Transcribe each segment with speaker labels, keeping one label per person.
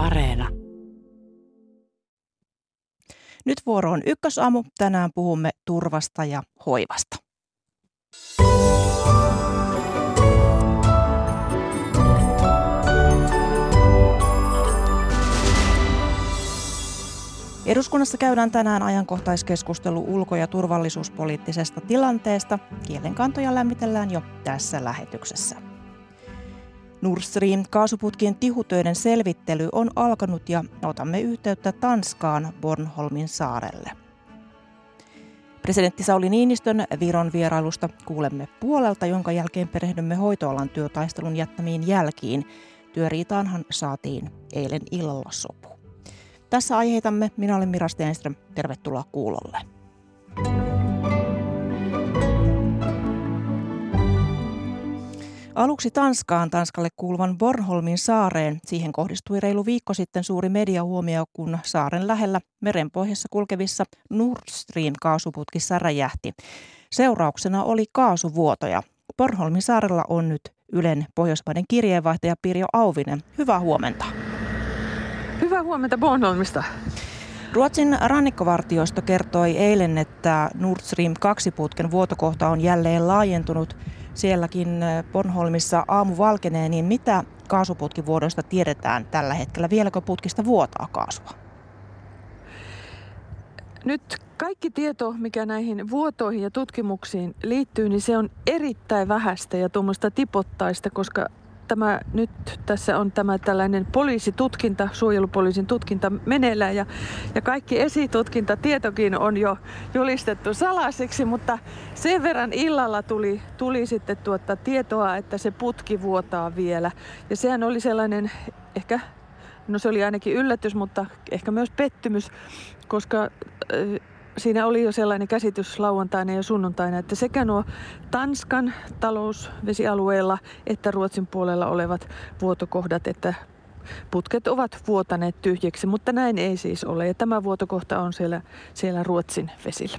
Speaker 1: Areena.
Speaker 2: Nyt vuoro on ykkösaamu. Tänään puhumme turvasta ja hoivasta. Eduskunnassa käydään tänään ajankohtaiskeskustelu ulko- ja turvallisuuspoliittisesta tilanteesta. Kielenkantoja lämmitellään jo tässä lähetyksessä. Nord Stream kaasuputkien tihutöiden selvittely on alkanut ja otamme yhteyttä Tanskaan Bornholmin saarelle. Presidentti Sauli Niinistön Viron vierailusta kuulemme puolelta, jonka jälkeen perehdymme hoitoalan työtaistelun jättämiin jälkiin. Työriitaanhan saatiin eilen illalla sopu. Tässä aiheitamme. Minä olen Mira Stenström. Tervetuloa kuulolle. Aluksi Tanskaan, Tanskalle kuuluvan Bornholmin saareen. Siihen kohdistui reilu viikko sitten suuri mediahuomio, kun saaren lähellä merenpohjassa kulkevissa Nord Stream kaasuputkissa räjähti. Seurauksena oli kaasuvuotoja. Bornholmin saarella on nyt Ylen pohjoismaiden kirjeenvaihtaja Pirjo Auvinen. Hyvää huomenta.
Speaker 3: Hyvää huomenta Bornholmista.
Speaker 2: Ruotsin rannikkovartiosto kertoi eilen, että Nord Stream 2-putken vuotokohta on jälleen laajentunut. Sielläkin äh, Bornholmissa aamu valkenee, niin mitä kaasuputkivuodoista tiedetään tällä hetkellä? Vieläkö putkista vuotaa kaasua?
Speaker 3: Nyt kaikki tieto, mikä näihin vuotoihin ja tutkimuksiin liittyy, niin se on erittäin vähäistä ja tuommoista tipottaista, koska tämä nyt tässä on tämä tällainen poliisitutkinta, suojelupoliisin tutkinta meneillään ja, ja kaikki esitutkintatietokin on jo julistettu salaiseksi, mutta sen verran illalla tuli, tuli sitten tuota tietoa, että se putki vuotaa vielä. Ja sehän oli sellainen ehkä No se oli ainakin yllätys, mutta ehkä myös pettymys, koska siinä oli jo sellainen käsitys lauantaina ja sunnuntaina, että sekä nuo Tanskan talousvesialueella että Ruotsin puolella olevat vuotokohdat, että putket ovat vuotaneet tyhjiksi, mutta näin ei siis ole. Ja tämä vuotokohta on siellä, siellä Ruotsin vesillä.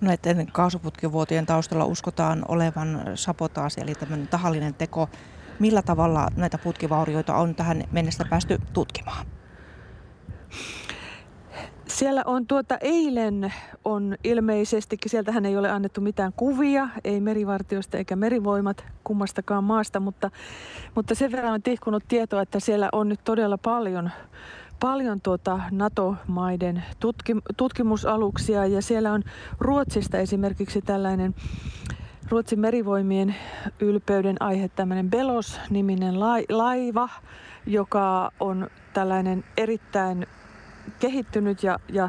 Speaker 2: Näiden kaasuputkivuotien taustalla uskotaan olevan sabotaasi, eli tämmöinen tahallinen teko. Millä tavalla näitä putkivaurioita on tähän mennessä päästy tutkimaan?
Speaker 3: Siellä on tuota eilen on ilmeisestikin, sieltähän ei ole annettu mitään kuvia, ei merivartiosta eikä merivoimat kummastakaan maasta, mutta, mutta sen verran on tihkunut tietoa, että siellä on nyt todella paljon, paljon tuota NATO-maiden tutkim, tutkimusaluksia ja siellä on Ruotsista esimerkiksi tällainen Ruotsin merivoimien ylpeyden aihe tämmöinen Belos-niminen laiva, joka on tällainen erittäin kehittynyt ja, ja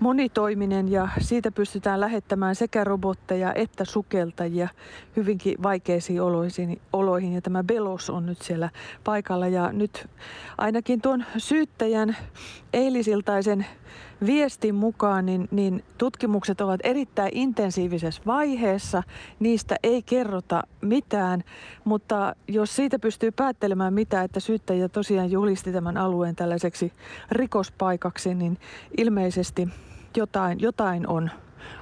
Speaker 3: monitoiminen ja siitä pystytään lähettämään sekä robotteja että sukeltajia hyvinkin vaikeisiin oloihin, oloihin. Ja tämä Belos on nyt siellä paikalla ja nyt ainakin tuon syyttäjän eilisiltaisen viestin mukaan niin, niin tutkimukset ovat erittäin intensiivisessä vaiheessa. Niistä ei kerrota mitään, mutta jos siitä pystyy päättelemään mitä, että syyttäjä tosiaan julisti tämän alueen tällaiseksi rikospaikaksi, niin ilmeisesti jotain, jotain on,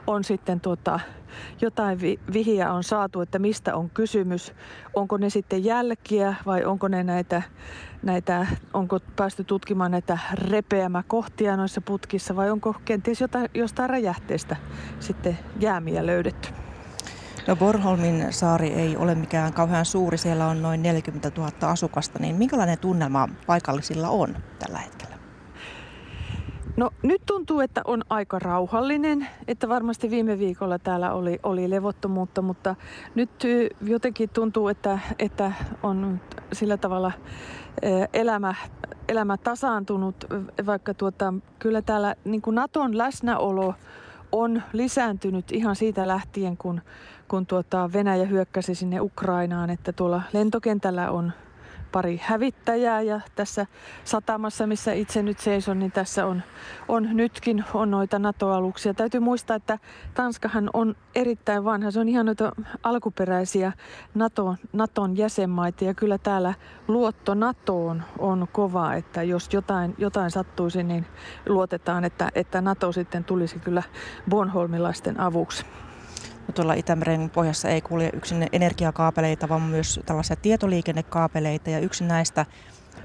Speaker 3: on sitten tuota, jotain vi, vihiä on saatu, että mistä on kysymys. Onko ne sitten jälkiä vai onko ne näitä, näitä onko päästy tutkimaan näitä repeämäkohtia noissa putkissa vai onko kenties jotain, jostain räjähteestä sitten jäämiä löydetty?
Speaker 2: No Borholmin saari ei ole mikään kauhean suuri, siellä on noin 40 000 asukasta, niin minkälainen tunnelma paikallisilla on tällä hetkellä?
Speaker 3: No nyt tuntuu, että on aika rauhallinen, että varmasti viime viikolla täällä oli, oli levottomuutta, mutta nyt jotenkin tuntuu, että, että on sillä tavalla elämä, elämä tasaantunut, vaikka tuota, kyllä täällä niin kuin Naton läsnäolo on lisääntynyt ihan siitä lähtien, kun, kun tuota Venäjä hyökkäsi sinne Ukrainaan, että tuolla lentokentällä on pari hävittäjää ja tässä satamassa, missä itse nyt seison, niin tässä on, on nytkin on noita NATO-aluksia. Täytyy muistaa, että Tanskahan on erittäin vanha. Se on ihan noita alkuperäisiä NATO, Naton jäsenmaita ja kyllä täällä luotto NATOon on kova, että jos jotain, jotain sattuisi, niin luotetaan, että, että NATO sitten tulisi kyllä Bonholmilaisten avuksi.
Speaker 2: No tuolla Itämeren pohjassa ei kulje yksin energiakaapeleita, vaan myös tällaisia tietoliikennekaapeleita. Ja yksi näistä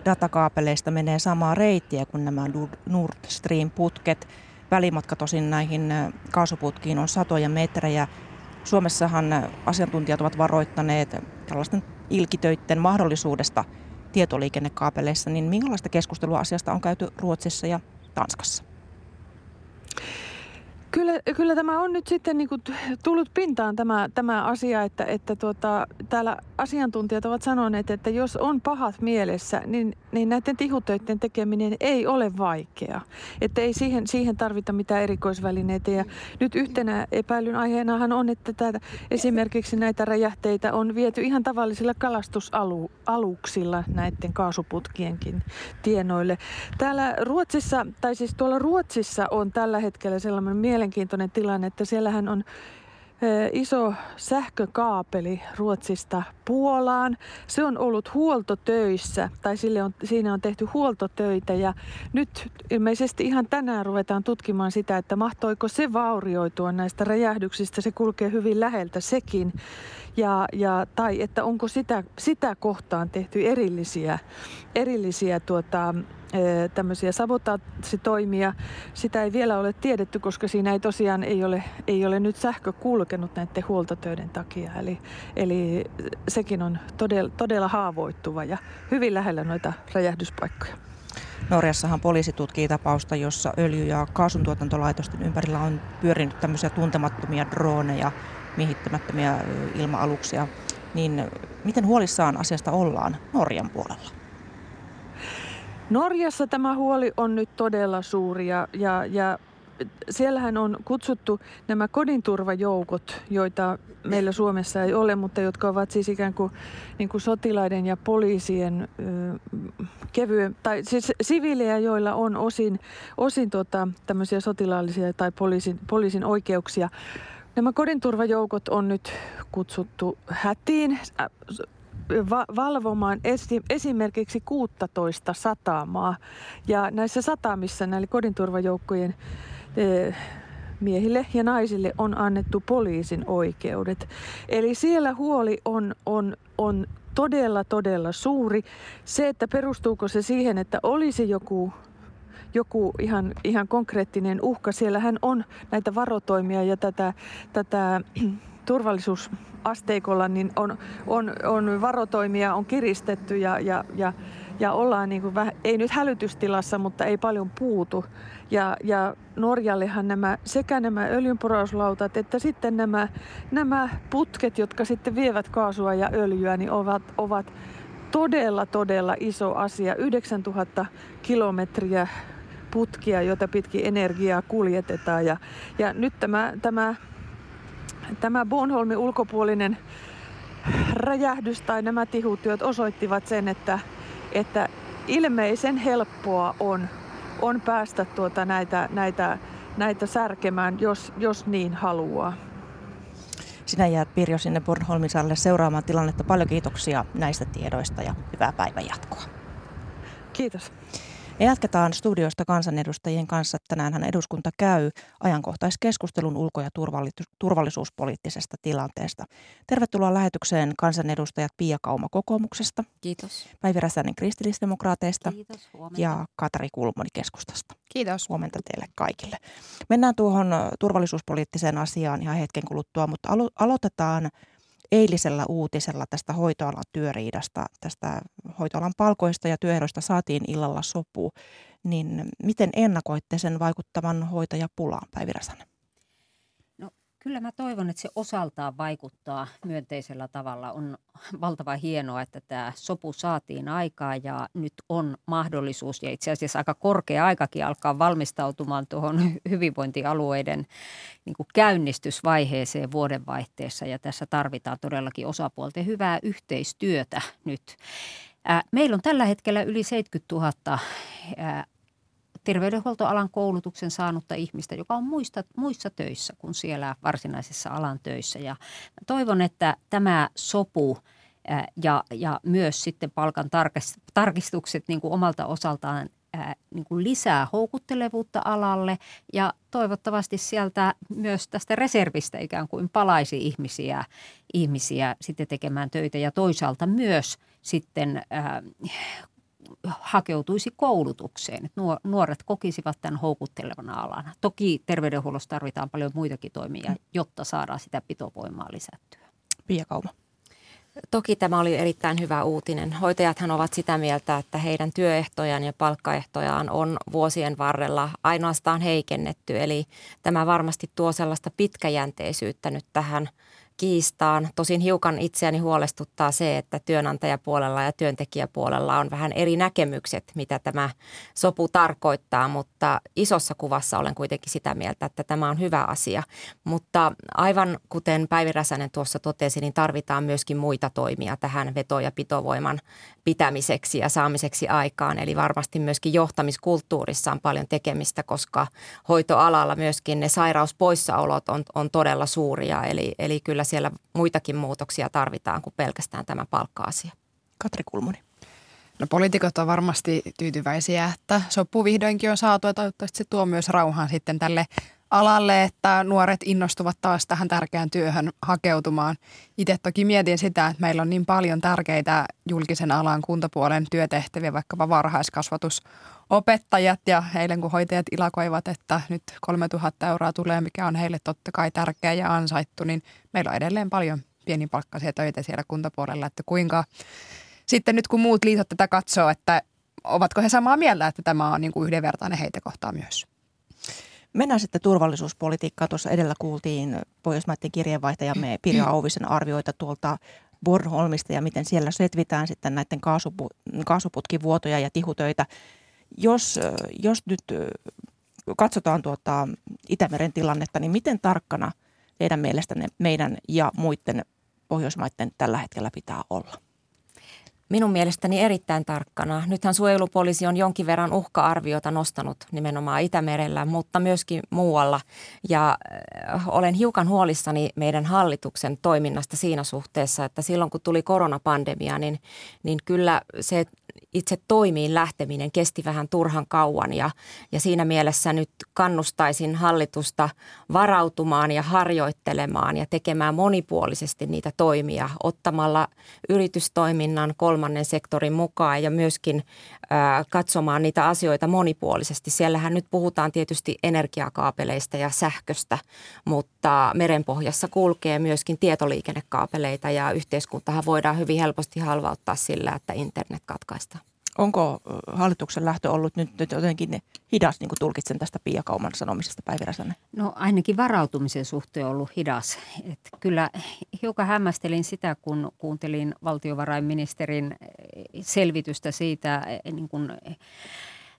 Speaker 2: datakaapeleista menee samaa reittiä kuin nämä Nord Stream-putket. Välimatka tosin näihin kaasuputkiin on satoja metrejä. Suomessahan asiantuntijat ovat varoittaneet tällaisten ilkitöiden mahdollisuudesta tietoliikennekaapeleissa, niin minkälaista keskustelua asiasta on käyty Ruotsissa ja Tanskassa?
Speaker 3: Kyllä, kyllä tämä on nyt sitten niin tullut pintaan tämä, tämä asia, että, että tuota, täällä asiantuntijat ovat sanoneet, että jos on pahat mielessä, niin, niin näiden tihutöiden tekeminen ei ole vaikea. Että ei siihen, siihen tarvita mitään erikoisvälineitä. Ja nyt yhtenä epäilyn aiheenahan on, että tätä, esimerkiksi näitä räjähteitä on viety ihan tavallisilla kalastusaluksilla näiden kaasuputkienkin tienoille. Täällä Ruotsissa, tai siis tuolla Ruotsissa on tällä hetkellä sellainen mielenkiintoinen tilanne, että siellähän on iso sähkökaapeli Ruotsista Puolaan. Se on ollut huoltotöissä, tai sille on, siinä on tehty huoltotöitä ja nyt ilmeisesti ihan tänään ruvetaan tutkimaan sitä, että mahtoiko se vaurioitua näistä räjähdyksistä. Se kulkee hyvin läheltä sekin. Ja, ja, tai että onko sitä, sitä kohtaan tehty erillisiä, erillisiä tuota, tämmöisiä sabotaassitoimia. Sitä ei vielä ole tiedetty, koska siinä ei tosiaan ei ole, ei ole nyt sähkö kulkenut näiden huoltotöiden takia. Eli, eli sekin on todella, todella haavoittuva ja hyvin lähellä noita räjähdyspaikkoja.
Speaker 2: Norjassahan poliisi tutkii tapausta, jossa öljy- ja kaasuntuotantolaitosten ympärillä on pyörinyt tämmöisiä tuntemattomia droneja, miehittämättömiä ilma-aluksia. Niin miten huolissaan asiasta ollaan Norjan puolella?
Speaker 3: Norjassa tämä huoli on nyt todella suuri ja, ja, ja siellähän on kutsuttu nämä kodinturvajoukot, joita meillä Suomessa ei ole, mutta jotka ovat siis ikään kuin, niin kuin sotilaiden ja poliisien kevyen, tai siis siviilejä, joilla on osin, osin tota, tämmöisiä sotilaallisia tai poliisin, poliisin oikeuksia. Nämä kodinturvajoukot on nyt kutsuttu hätiin va- valvomaan esi- esimerkiksi 16 satamaa. Ja näissä satamissa näille kodinturvajoukkojen e- miehille ja naisille on annettu poliisin oikeudet. Eli siellä huoli on, on, on todella, todella suuri. Se, että perustuuko se siihen, että olisi joku joku ihan, ihan konkreettinen uhka. Siellähän on näitä varotoimia ja tätä, tätä turvallisuusasteikolla niin on, on, on varotoimia on kiristetty ja, ja, ja, ja ollaan niin kuin väh, ei nyt hälytystilassa, mutta ei paljon puutu. Ja, ja Norjallehan nämä, sekä nämä öljynporauslautat että sitten nämä, nämä putket, jotka sitten vievät kaasua ja öljyä, niin ovat, ovat todella, todella iso asia. 9000 kilometriä putkia, joita pitkin energiaa kuljetetaan. Ja, ja nyt tämä, tämä Tämä Bornholmin ulkopuolinen räjähdys tai nämä tihutyöt osoittivat sen, että, että ilmeisen helppoa on, on päästä tuota näitä, näitä, näitä särkemään, jos, jos niin haluaa.
Speaker 2: Sinä jäät Pirjo sinne Bornholmisalle seuraamaan tilannetta. Paljon kiitoksia näistä tiedoista ja hyvää päivän jatkoa.
Speaker 3: Kiitos.
Speaker 2: Ja jatketaan studioista kansanedustajien kanssa. Tänäänhän eduskunta käy ajankohtaiskeskustelun ulko- ja turvallisuuspoliittisesta tilanteesta. Tervetuloa lähetykseen kansanedustajat Pia Kauma kokoomuksesta.
Speaker 1: Kiitos.
Speaker 2: Päivi Räsänen kristillisdemokraateista.
Speaker 1: Kiitos,
Speaker 2: Ja Katari Kulmoni keskustasta.
Speaker 1: Kiitos.
Speaker 2: Huomenta teille kaikille. Mennään tuohon turvallisuuspoliittiseen asiaan ihan hetken kuluttua, mutta alo- aloitetaan – eilisellä uutisella tästä hoitoalan työriidasta, tästä hoitoalan palkoista ja työehdoista saatiin illalla sopu, niin miten ennakoitte sen vaikuttavan hoitajapulaan, Päivi Räsänen?
Speaker 1: Kyllä mä toivon, että se osaltaan vaikuttaa myönteisellä tavalla. On valtava hienoa, että tämä sopu saatiin aikaa ja nyt on mahdollisuus ja itse asiassa aika korkea aikakin alkaa valmistautumaan tuohon hyvinvointialueiden niin kuin käynnistysvaiheeseen vuodenvaihteessa ja tässä tarvitaan todellakin osapuolten hyvää yhteistyötä nyt. Meillä on tällä hetkellä yli 70 000 terveydenhuoltoalan koulutuksen saanutta ihmistä, joka on muista, muissa töissä kuin siellä varsinaisessa alan töissä. Ja toivon, että tämä sopu ja, ja myös sitten palkan tarkistukset niin kuin omalta osaltaan niin kuin lisää houkuttelevuutta alalle ja toivottavasti sieltä myös tästä reservistä ikään kuin palaisi ihmisiä, ihmisiä sitten tekemään töitä ja toisaalta myös sitten hakeutuisi koulutukseen. Että nuoret kokisivat tämän houkuttelevana alana. Toki terveydenhuollossa tarvitaan paljon muitakin toimia, mm. jotta saadaan sitä pitovoimaa lisättyä.
Speaker 2: Pia Kauma.
Speaker 4: Toki tämä oli erittäin hyvä uutinen. Hoitajathan ovat sitä mieltä, että heidän työehtojaan ja palkkaehtojaan on vuosien varrella ainoastaan heikennetty. Eli tämä varmasti tuo sellaista pitkäjänteisyyttä nyt tähän – kiistaan. Tosin hiukan itseäni huolestuttaa se, että työnantajapuolella ja työntekijäpuolella on vähän eri näkemykset, mitä tämä sopu tarkoittaa, mutta isossa kuvassa olen kuitenkin sitä mieltä, että tämä on hyvä asia. Mutta aivan kuten Päivi Räsänen tuossa totesi, niin tarvitaan myöskin muita toimia tähän veto- ja pitovoiman pitämiseksi ja saamiseksi aikaan. Eli varmasti myöskin johtamiskulttuurissa on paljon tekemistä, koska hoitoalalla myöskin ne sairauspoissaolot on, on todella suuria. Eli, eli kyllä siellä muitakin muutoksia tarvitaan kuin pelkästään tämä palkka-asia.
Speaker 2: Katri Kulmuni.
Speaker 5: No poliitikot on varmasti tyytyväisiä, että sopu vihdoinkin on saatu ja toivottavasti se tuo myös rauhan sitten tälle alalle, että nuoret innostuvat taas tähän tärkeään työhön hakeutumaan. Itse toki mietin sitä, että meillä on niin paljon tärkeitä julkisen alan kuntapuolen työtehtäviä, vaikkapa varhaiskasvatusopettajat ja eilen kun hoitajat ilakoivat, että nyt 3000 euroa tulee, mikä on heille totta kai tärkeä ja ansaittu, niin meillä on edelleen paljon pienipalkkaisia töitä siellä kuntapuolella, että kuinka sitten nyt kun muut liitot tätä katsoo, että ovatko he samaa mieltä, että tämä on niin kuin yhdenvertainen heitä kohtaa myös?
Speaker 2: Mennään sitten turvallisuuspolitiikkaan. Tuossa edellä kuultiin Pohjoismaiden kirjeenvaihtajamme Pirja Auvisen arvioita tuolta Bornholmista ja miten siellä setvitään sitten näiden kaasupu- kaasuputkivuotoja ja tihutöitä. Jos, jos nyt katsotaan tuota Itämeren tilannetta, niin miten tarkkana teidän mielestänne meidän ja muiden Pohjoismaiden tällä hetkellä pitää olla?
Speaker 4: Minun mielestäni erittäin tarkkana. Nythän suojelupoliisi on jonkin verran uhka-arviota nostanut nimenomaan Itämerellä, mutta myöskin muualla. Ja äh, olen hiukan huolissani meidän hallituksen toiminnasta siinä suhteessa, että silloin kun tuli koronapandemia, niin, niin kyllä se itse toimiin lähteminen kesti vähän turhan kauan ja, ja siinä mielessä nyt kannustaisin hallitusta varautumaan ja harjoittelemaan ja tekemään monipuolisesti niitä toimia ottamalla yritystoiminnan kolmannen sektorin mukaan ja myöskin ää, katsomaan niitä asioita monipuolisesti. Siellähän nyt puhutaan tietysti energiakaapeleista ja sähköstä, mutta merenpohjassa kulkee myöskin tietoliikennekaapeleita ja yhteiskuntahan voidaan hyvin helposti halvauttaa sillä, että internet katkaistaan.
Speaker 2: Onko hallituksen lähtö ollut nyt, nyt jotenkin hidas, niin kuin tulkitsen tästä Pia Kauman sanomisesta Päivi
Speaker 1: No ainakin varautumisen suhteen ollut hidas. Et kyllä hiukan hämmästelin sitä, kun kuuntelin valtiovarainministerin selvitystä siitä niin kuin,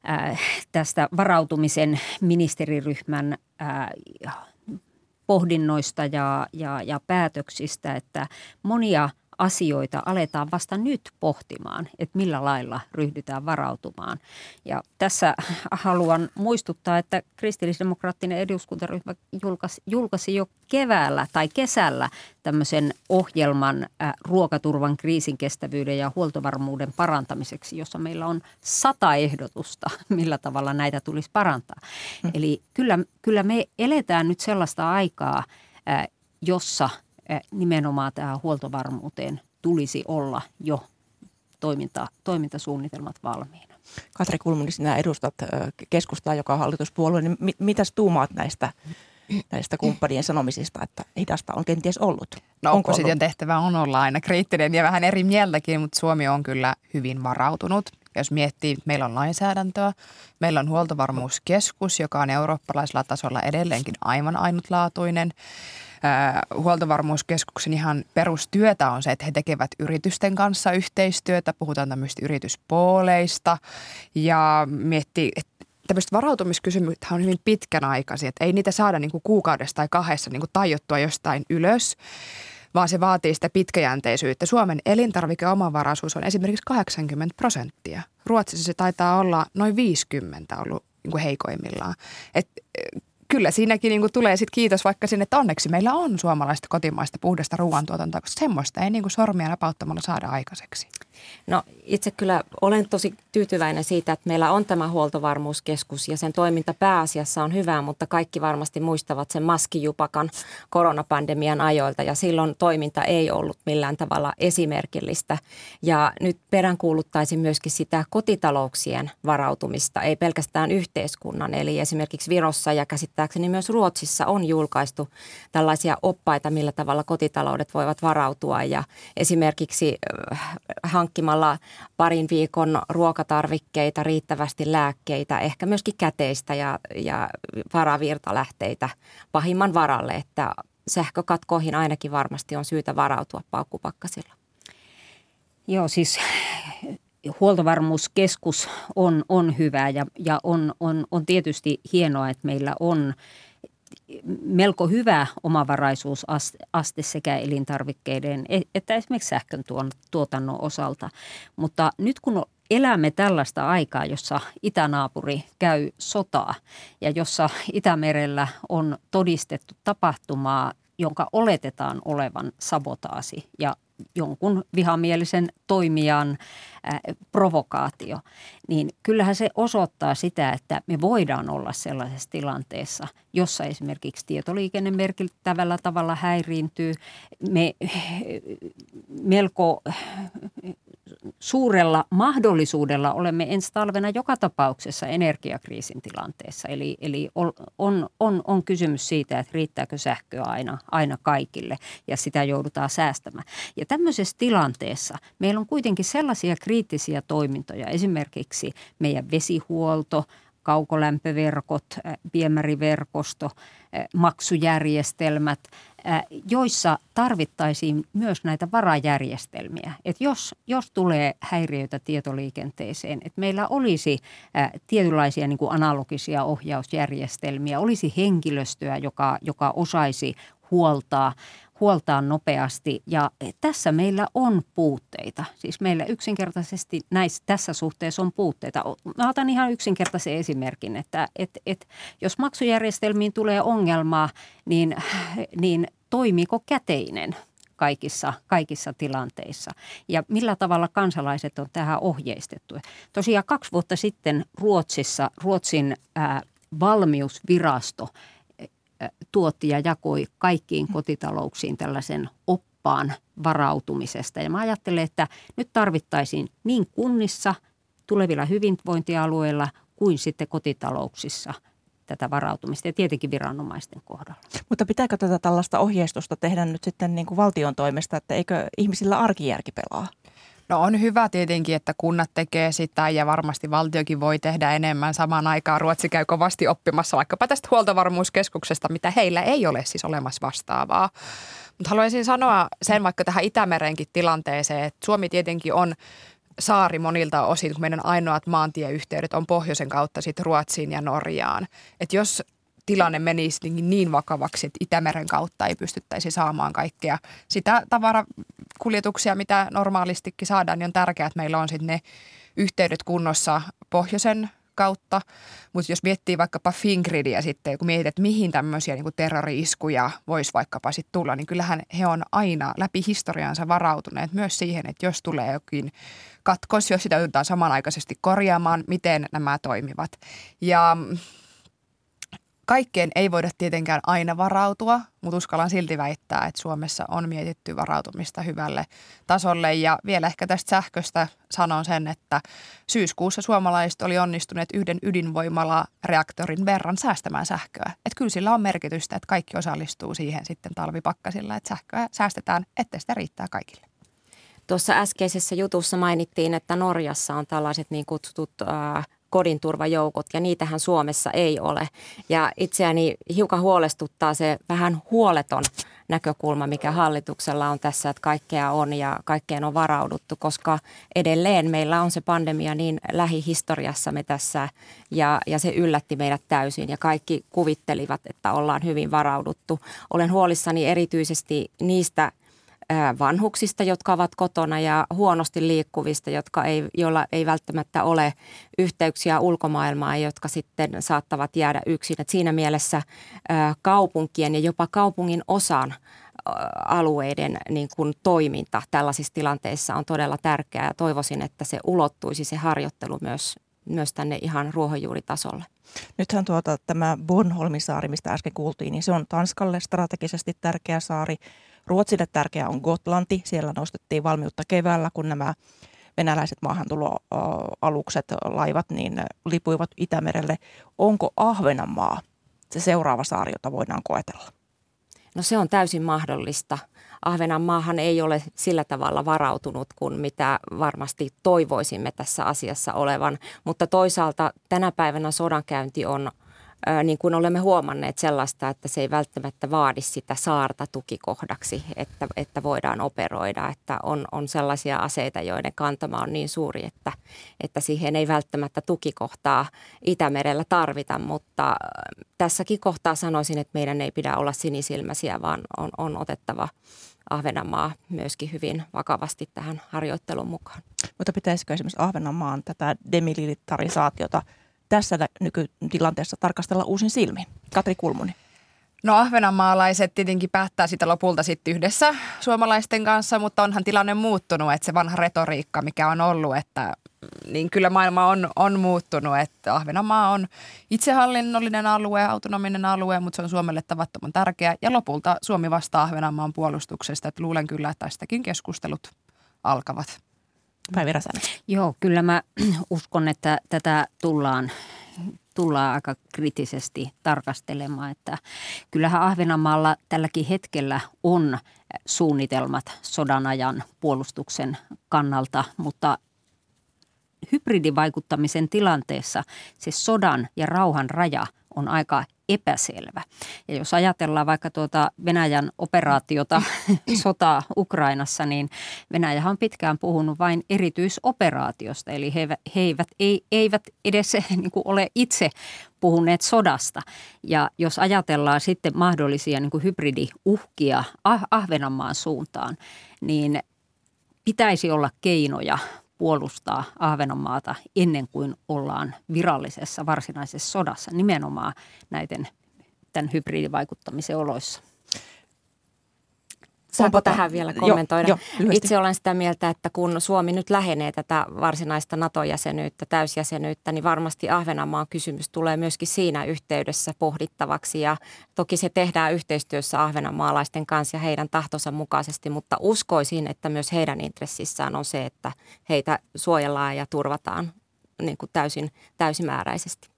Speaker 1: äh, tästä varautumisen ministeriryhmän äh, pohdinnoista ja, ja, ja päätöksistä, että monia – asioita aletaan vasta nyt pohtimaan, että millä lailla ryhdytään varautumaan. Ja tässä haluan muistuttaa, että kristillisdemokraattinen eduskuntaryhmä julkaisi, julkaisi jo keväällä tai kesällä tämmöisen ohjelman äh, ruokaturvan kriisin kestävyyden ja huoltovarmuuden parantamiseksi, jossa meillä on sata ehdotusta, millä tavalla näitä tulisi parantaa. Mm. Eli kyllä, kyllä me eletään nyt sellaista aikaa, äh, jossa – nimenomaan tähän huoltovarmuuteen tulisi olla jo toiminta, toimintasuunnitelmat valmiina.
Speaker 2: Katri Kulmuni, sinä edustat keskustaa, joka on hallituspuolue, niin mit, mitäs tuumaat näistä, näistä kumppanien sanomisista, että hidasta on kenties ollut?
Speaker 5: No Onko opposition ollut? tehtävä on olla aina kriittinen ja vähän eri mieltäkin, mutta Suomi on kyllä hyvin varautunut. Jos miettii, meillä on lainsäädäntöä, meillä on huoltovarmuuskeskus, joka on eurooppalaisella tasolla edelleenkin aivan ainutlaatuinen. Huoltovarmuuskeskuksen ihan perustyötä on se, että he tekevät yritysten kanssa yhteistyötä, puhutaan tämmöistä yrityspooleista. Ja miettii, että tämmöiset varautumiskysymykset on hyvin pitkän aikaisia, että ei niitä saada niin kuin kuukaudessa tai kahdessa niin kuin tajottua jostain ylös vaan se vaatii sitä pitkäjänteisyyttä. Suomen elintarvikeomavaraisuus on esimerkiksi 80 prosenttia. Ruotsissa se taitaa olla noin 50 ollut niin kuin heikoimmillaan. Et kyllä siinäkin niin kuin tulee sitten kiitos vaikka sinne, että onneksi meillä on suomalaista kotimaista puhdasta ruoantuotantoa, koska semmoista ei niin kuin sormia napauttamalla saada aikaiseksi.
Speaker 4: No itse kyllä olen tosi tyytyväinen siitä, että meillä on tämä huoltovarmuuskeskus ja sen toiminta pääasiassa on hyvää, mutta kaikki varmasti muistavat sen maskijupakan koronapandemian ajoilta ja silloin toiminta ei ollut millään tavalla esimerkillistä. Ja nyt peräänkuuluttaisin myöskin sitä kotitalouksien varautumista, ei pelkästään yhteiskunnan. Eli esimerkiksi Virossa ja käsittääkseni myös Ruotsissa on julkaistu tällaisia oppaita, millä tavalla kotitaloudet voivat varautua ja esimerkiksi äh, hankkimalla parin viikon ruokatarvikkeita, riittävästi lääkkeitä, ehkä myöskin käteistä ja, ja varavirtalähteitä pahimman varalle, että sähkökatkoihin ainakin varmasti on syytä varautua paukkupakkasilla.
Speaker 1: Joo, siis huoltovarmuuskeskus on, on hyvä ja, ja on, on, on tietysti hienoa, että meillä on melko hyvä omavaraisuusaste sekä elintarvikkeiden e-, että esimerkiksi sähkön tuotannon osalta. Mutta nyt kun elämme tällaista aikaa, jossa itänaapuri käy sotaa ja jossa Itämerellä on todistettu tapahtumaa, jonka oletetaan olevan sabotaasi ja jonkun vihamielisen toimijan äh, provokaatio, niin kyllähän se osoittaa sitä, että me voidaan olla sellaisessa tilanteessa, jossa esimerkiksi tietoliikenne merkittävällä tavalla häiriintyy. Me melko suurella mahdollisuudella olemme ensi talvena joka tapauksessa energiakriisin tilanteessa. Eli, eli on, on, on kysymys siitä, että riittääkö sähköä aina, aina kaikille ja sitä joudutaan säästämään. Ja tämmöisessä tilanteessa meillä on kuitenkin sellaisia kriittisiä toimintoja, esimerkiksi meidän vesihuolto – kaukolämpöverkot, viemäriverkosto, maksujärjestelmät, joissa tarvittaisiin myös näitä varajärjestelmiä. että jos, jos tulee häiriöitä tietoliikenteeseen, että meillä olisi tietynlaisia niin kuin analogisia ohjausjärjestelmiä, olisi henkilöstöä, joka, joka osaisi huoltaa huoltaa nopeasti ja tässä meillä on puutteita. Siis meillä yksinkertaisesti näissä, tässä suhteessa on puutteita. Mä otan ihan yksinkertaisen esimerkin, että et, et, jos maksujärjestelmiin tulee ongelmaa, niin, niin toimiiko käteinen kaikissa, kaikissa tilanteissa ja millä tavalla kansalaiset on tähän ohjeistettu. Tosiaan kaksi vuotta sitten Ruotsissa Ruotsin ää, valmiusvirasto – tuotti ja jakoi kaikkiin kotitalouksiin tällaisen oppaan varautumisesta. Ja mä ajattelen, että nyt tarvittaisiin niin kunnissa, tulevilla hyvinvointialueilla kuin sitten kotitalouksissa tätä varautumista ja tietenkin viranomaisten kohdalla.
Speaker 2: Mutta pitääkö tätä tällaista ohjeistusta tehdä nyt sitten niin kuin valtion toimesta, että eikö ihmisillä arkijärki pelaa?
Speaker 5: No on hyvä tietenkin, että kunnat tekee sitä ja varmasti valtiokin voi tehdä enemmän. Samaan aikaan Ruotsi käy kovasti oppimassa vaikkapa tästä huoltovarmuuskeskuksesta, mitä heillä ei ole siis olemassa vastaavaa. Mutta haluaisin sanoa sen vaikka tähän Itämerenkin tilanteeseen, että Suomi tietenkin on saari monilta osin, kun meidän ainoat maantieyhteydet on pohjoisen kautta sitten Ruotsiin ja Norjaan. Että jos tilanne menisi niin, niin vakavaksi, että Itämeren kautta ei pystyttäisi saamaan kaikkea sitä tavarakuljetuksia, mitä normaalistikin saadaan, niin on tärkeää, että meillä on sitten ne yhteydet kunnossa pohjoisen kautta. Mutta jos miettii vaikkapa Fingridia sitten, kun mietit, että mihin tämmöisiä niin terrori-iskuja voisi vaikkapa sitten tulla, niin kyllähän he on aina läpi historiansa varautuneet myös siihen, että jos tulee jokin katkos, jos sitä joudutaan samanaikaisesti korjaamaan, miten nämä toimivat. Ja Kaikkeen ei voida tietenkään aina varautua, mutta uskallan silti väittää, että Suomessa on mietitty varautumista hyvälle tasolle. Ja vielä ehkä tästä sähköstä sanon sen, että syyskuussa suomalaiset oli onnistuneet yhden ydinvoimala reaktorin verran säästämään sähköä. Että kyllä sillä on merkitystä, että kaikki osallistuu siihen sitten talvipakkasilla, että sähköä säästetään, että sitä riittää kaikille.
Speaker 4: Tuossa äskeisessä jutussa mainittiin, että Norjassa on tällaiset niin kutsutut äh, kodinturvajoukot ja niitähän Suomessa ei ole. Ja itseäni hiukan huolestuttaa se vähän huoleton näkökulma, mikä hallituksella on tässä, että kaikkea on ja kaikkeen on varauduttu, koska edelleen meillä on se pandemia niin lähihistoriassamme tässä ja, ja se yllätti meidät täysin ja kaikki kuvittelivat, että ollaan hyvin varauduttu. Olen huolissani erityisesti niistä – vanhuksista, jotka ovat kotona ja huonosti liikkuvista, jotka ei, joilla ei välttämättä ole yhteyksiä ulkomaailmaan, jotka sitten saattavat jäädä yksin. Et siinä mielessä kaupunkien ja jopa kaupungin osan alueiden niin kuin toiminta tällaisissa tilanteissa on todella tärkeää. Toivoisin, että se ulottuisi se harjoittelu myös, myös tänne ihan ruohonjuuritasolle.
Speaker 2: Nythän tuota, tämä Bornholmin saari, mistä äsken kuultiin, niin se on Tanskalle strategisesti tärkeä saari. Ruotsille tärkeä on Gotlanti. Siellä nostettiin valmiutta keväällä, kun nämä venäläiset maahantuloalukset, laivat, niin lipuivat Itämerelle. Onko Ahvenanmaa se seuraava saari, jota voidaan koetella?
Speaker 4: No se on täysin mahdollista. Ahvenanmaahan ei ole sillä tavalla varautunut kuin mitä varmasti toivoisimme tässä asiassa olevan, mutta toisaalta tänä päivänä sodankäynti on – niin kuin olemme huomanneet sellaista, että se ei välttämättä vaadi sitä saarta tukikohdaksi, että, että voidaan operoida. Että on, on sellaisia aseita, joiden kantama on niin suuri, että, että siihen ei välttämättä tukikohtaa Itämerellä tarvita, mutta tässäkin kohtaa sanoisin, että meidän ei pidä olla sinisilmäisiä, vaan on, on otettava Ahvenanmaa myöskin hyvin vakavasti tähän harjoittelun mukaan.
Speaker 2: Mutta pitäisikö esimerkiksi Ahvenanmaan tätä demilitarisaatiota – tässä nykytilanteessa tarkastella uusin silmin? Katri Kulmuni.
Speaker 5: No ahvenanmaalaiset tietenkin päättää sitä lopulta sitten yhdessä suomalaisten kanssa, mutta onhan tilanne muuttunut, että se vanha retoriikka, mikä on ollut, että niin kyllä maailma on, on muuttunut, että Ahvenanmaa on itsehallinnollinen alue, autonominen alue, mutta se on Suomelle tavattoman tärkeä. Ja lopulta Suomi vastaa Ahvenanmaan puolustuksesta, että luulen kyllä, että tästäkin keskustelut alkavat.
Speaker 2: Päivi Räsänen.
Speaker 1: Joo, kyllä mä uskon, että tätä tullaan tullaan aika kriittisesti tarkastelemaan, että kyllähän Ahvenanmaalla tälläkin hetkellä on suunnitelmat sodan ajan puolustuksen kannalta, mutta hybridivaikuttamisen tilanteessa se sodan ja rauhan raja on aika epäselvä. Ja jos ajatellaan vaikka tuota Venäjän operaatiota, sotaa Ukrainassa, niin Venäjä on pitkään puhunut vain erityisoperaatiosta. Eli he, he eivät, ei, eivät edes niin kuin ole itse puhuneet sodasta. Ja jos ajatellaan sitten mahdollisia niin kuin hybridiuhkia ah, Ahvenanmaan suuntaan, niin pitäisi olla keinoja puolustaa Ahvenanmaata ennen kuin ollaan virallisessa varsinaisessa sodassa nimenomaan näiden tämän hybridivaikuttamisen oloissa.
Speaker 4: Saanko tähän vielä kommentoida? Jo, jo, Itse olen sitä mieltä, että kun Suomi nyt lähenee tätä varsinaista NATO-jäsenyyttä, täysjäsenyyttä, niin varmasti Ahvenanmaan kysymys tulee myöskin siinä yhteydessä pohdittavaksi. Ja toki se tehdään yhteistyössä ahvenanmaalaisten kanssa ja heidän tahtonsa mukaisesti, mutta uskoisin, että myös heidän intressissään on se, että heitä suojellaan ja turvataan niin kuin täysin, täysimääräisesti.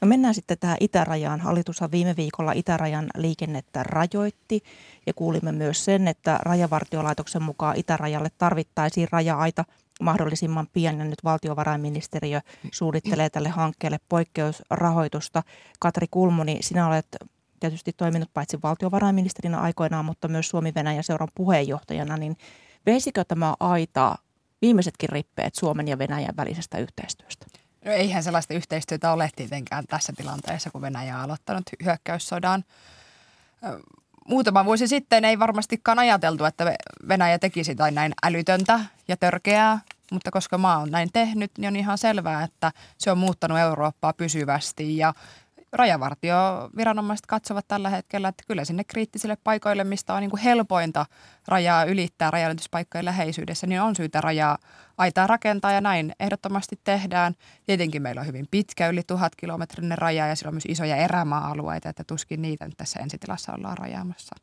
Speaker 2: No mennään sitten tähän itärajaan. Hallitushan viime viikolla itärajan liikennettä rajoitti ja kuulimme myös sen, että rajavartiolaitoksen mukaan itärajalle tarvittaisiin raja-aita mahdollisimman pian ja nyt valtiovarainministeriö suunnittelee tälle hankkeelle poikkeusrahoitusta. Katri Kulmuni, sinä olet tietysti toiminut paitsi valtiovarainministerinä aikoinaan, mutta myös Suomi-Venäjä seuran puheenjohtajana, niin veisikö tämä aita viimeisetkin rippeet Suomen ja Venäjän välisestä yhteistyöstä?
Speaker 5: No eihän sellaista yhteistyötä ole tietenkään tässä tilanteessa, kun Venäjä on aloittanut hyökkäyssodan. Muutama vuosi sitten ei varmastikaan ajateltu, että Venäjä tekisi tai näin älytöntä ja törkeää, mutta koska maa on näin tehnyt, niin on ihan selvää, että se on muuttanut Eurooppaa pysyvästi ja rajavartioviranomaiset katsovat tällä hetkellä, että kyllä sinne kriittisille paikoille, mistä on niin kuin helpointa rajaa ylittää rajanylityspaikkojen läheisyydessä, niin on syytä rajaa aitaa rakentaa ja näin ehdottomasti tehdään. Tietenkin meillä on hyvin pitkä, yli tuhat kilometrinen raja ja sillä on myös isoja erämaa-alueita, että tuskin niitä nyt tässä ensitilassa ollaan rajaamassa.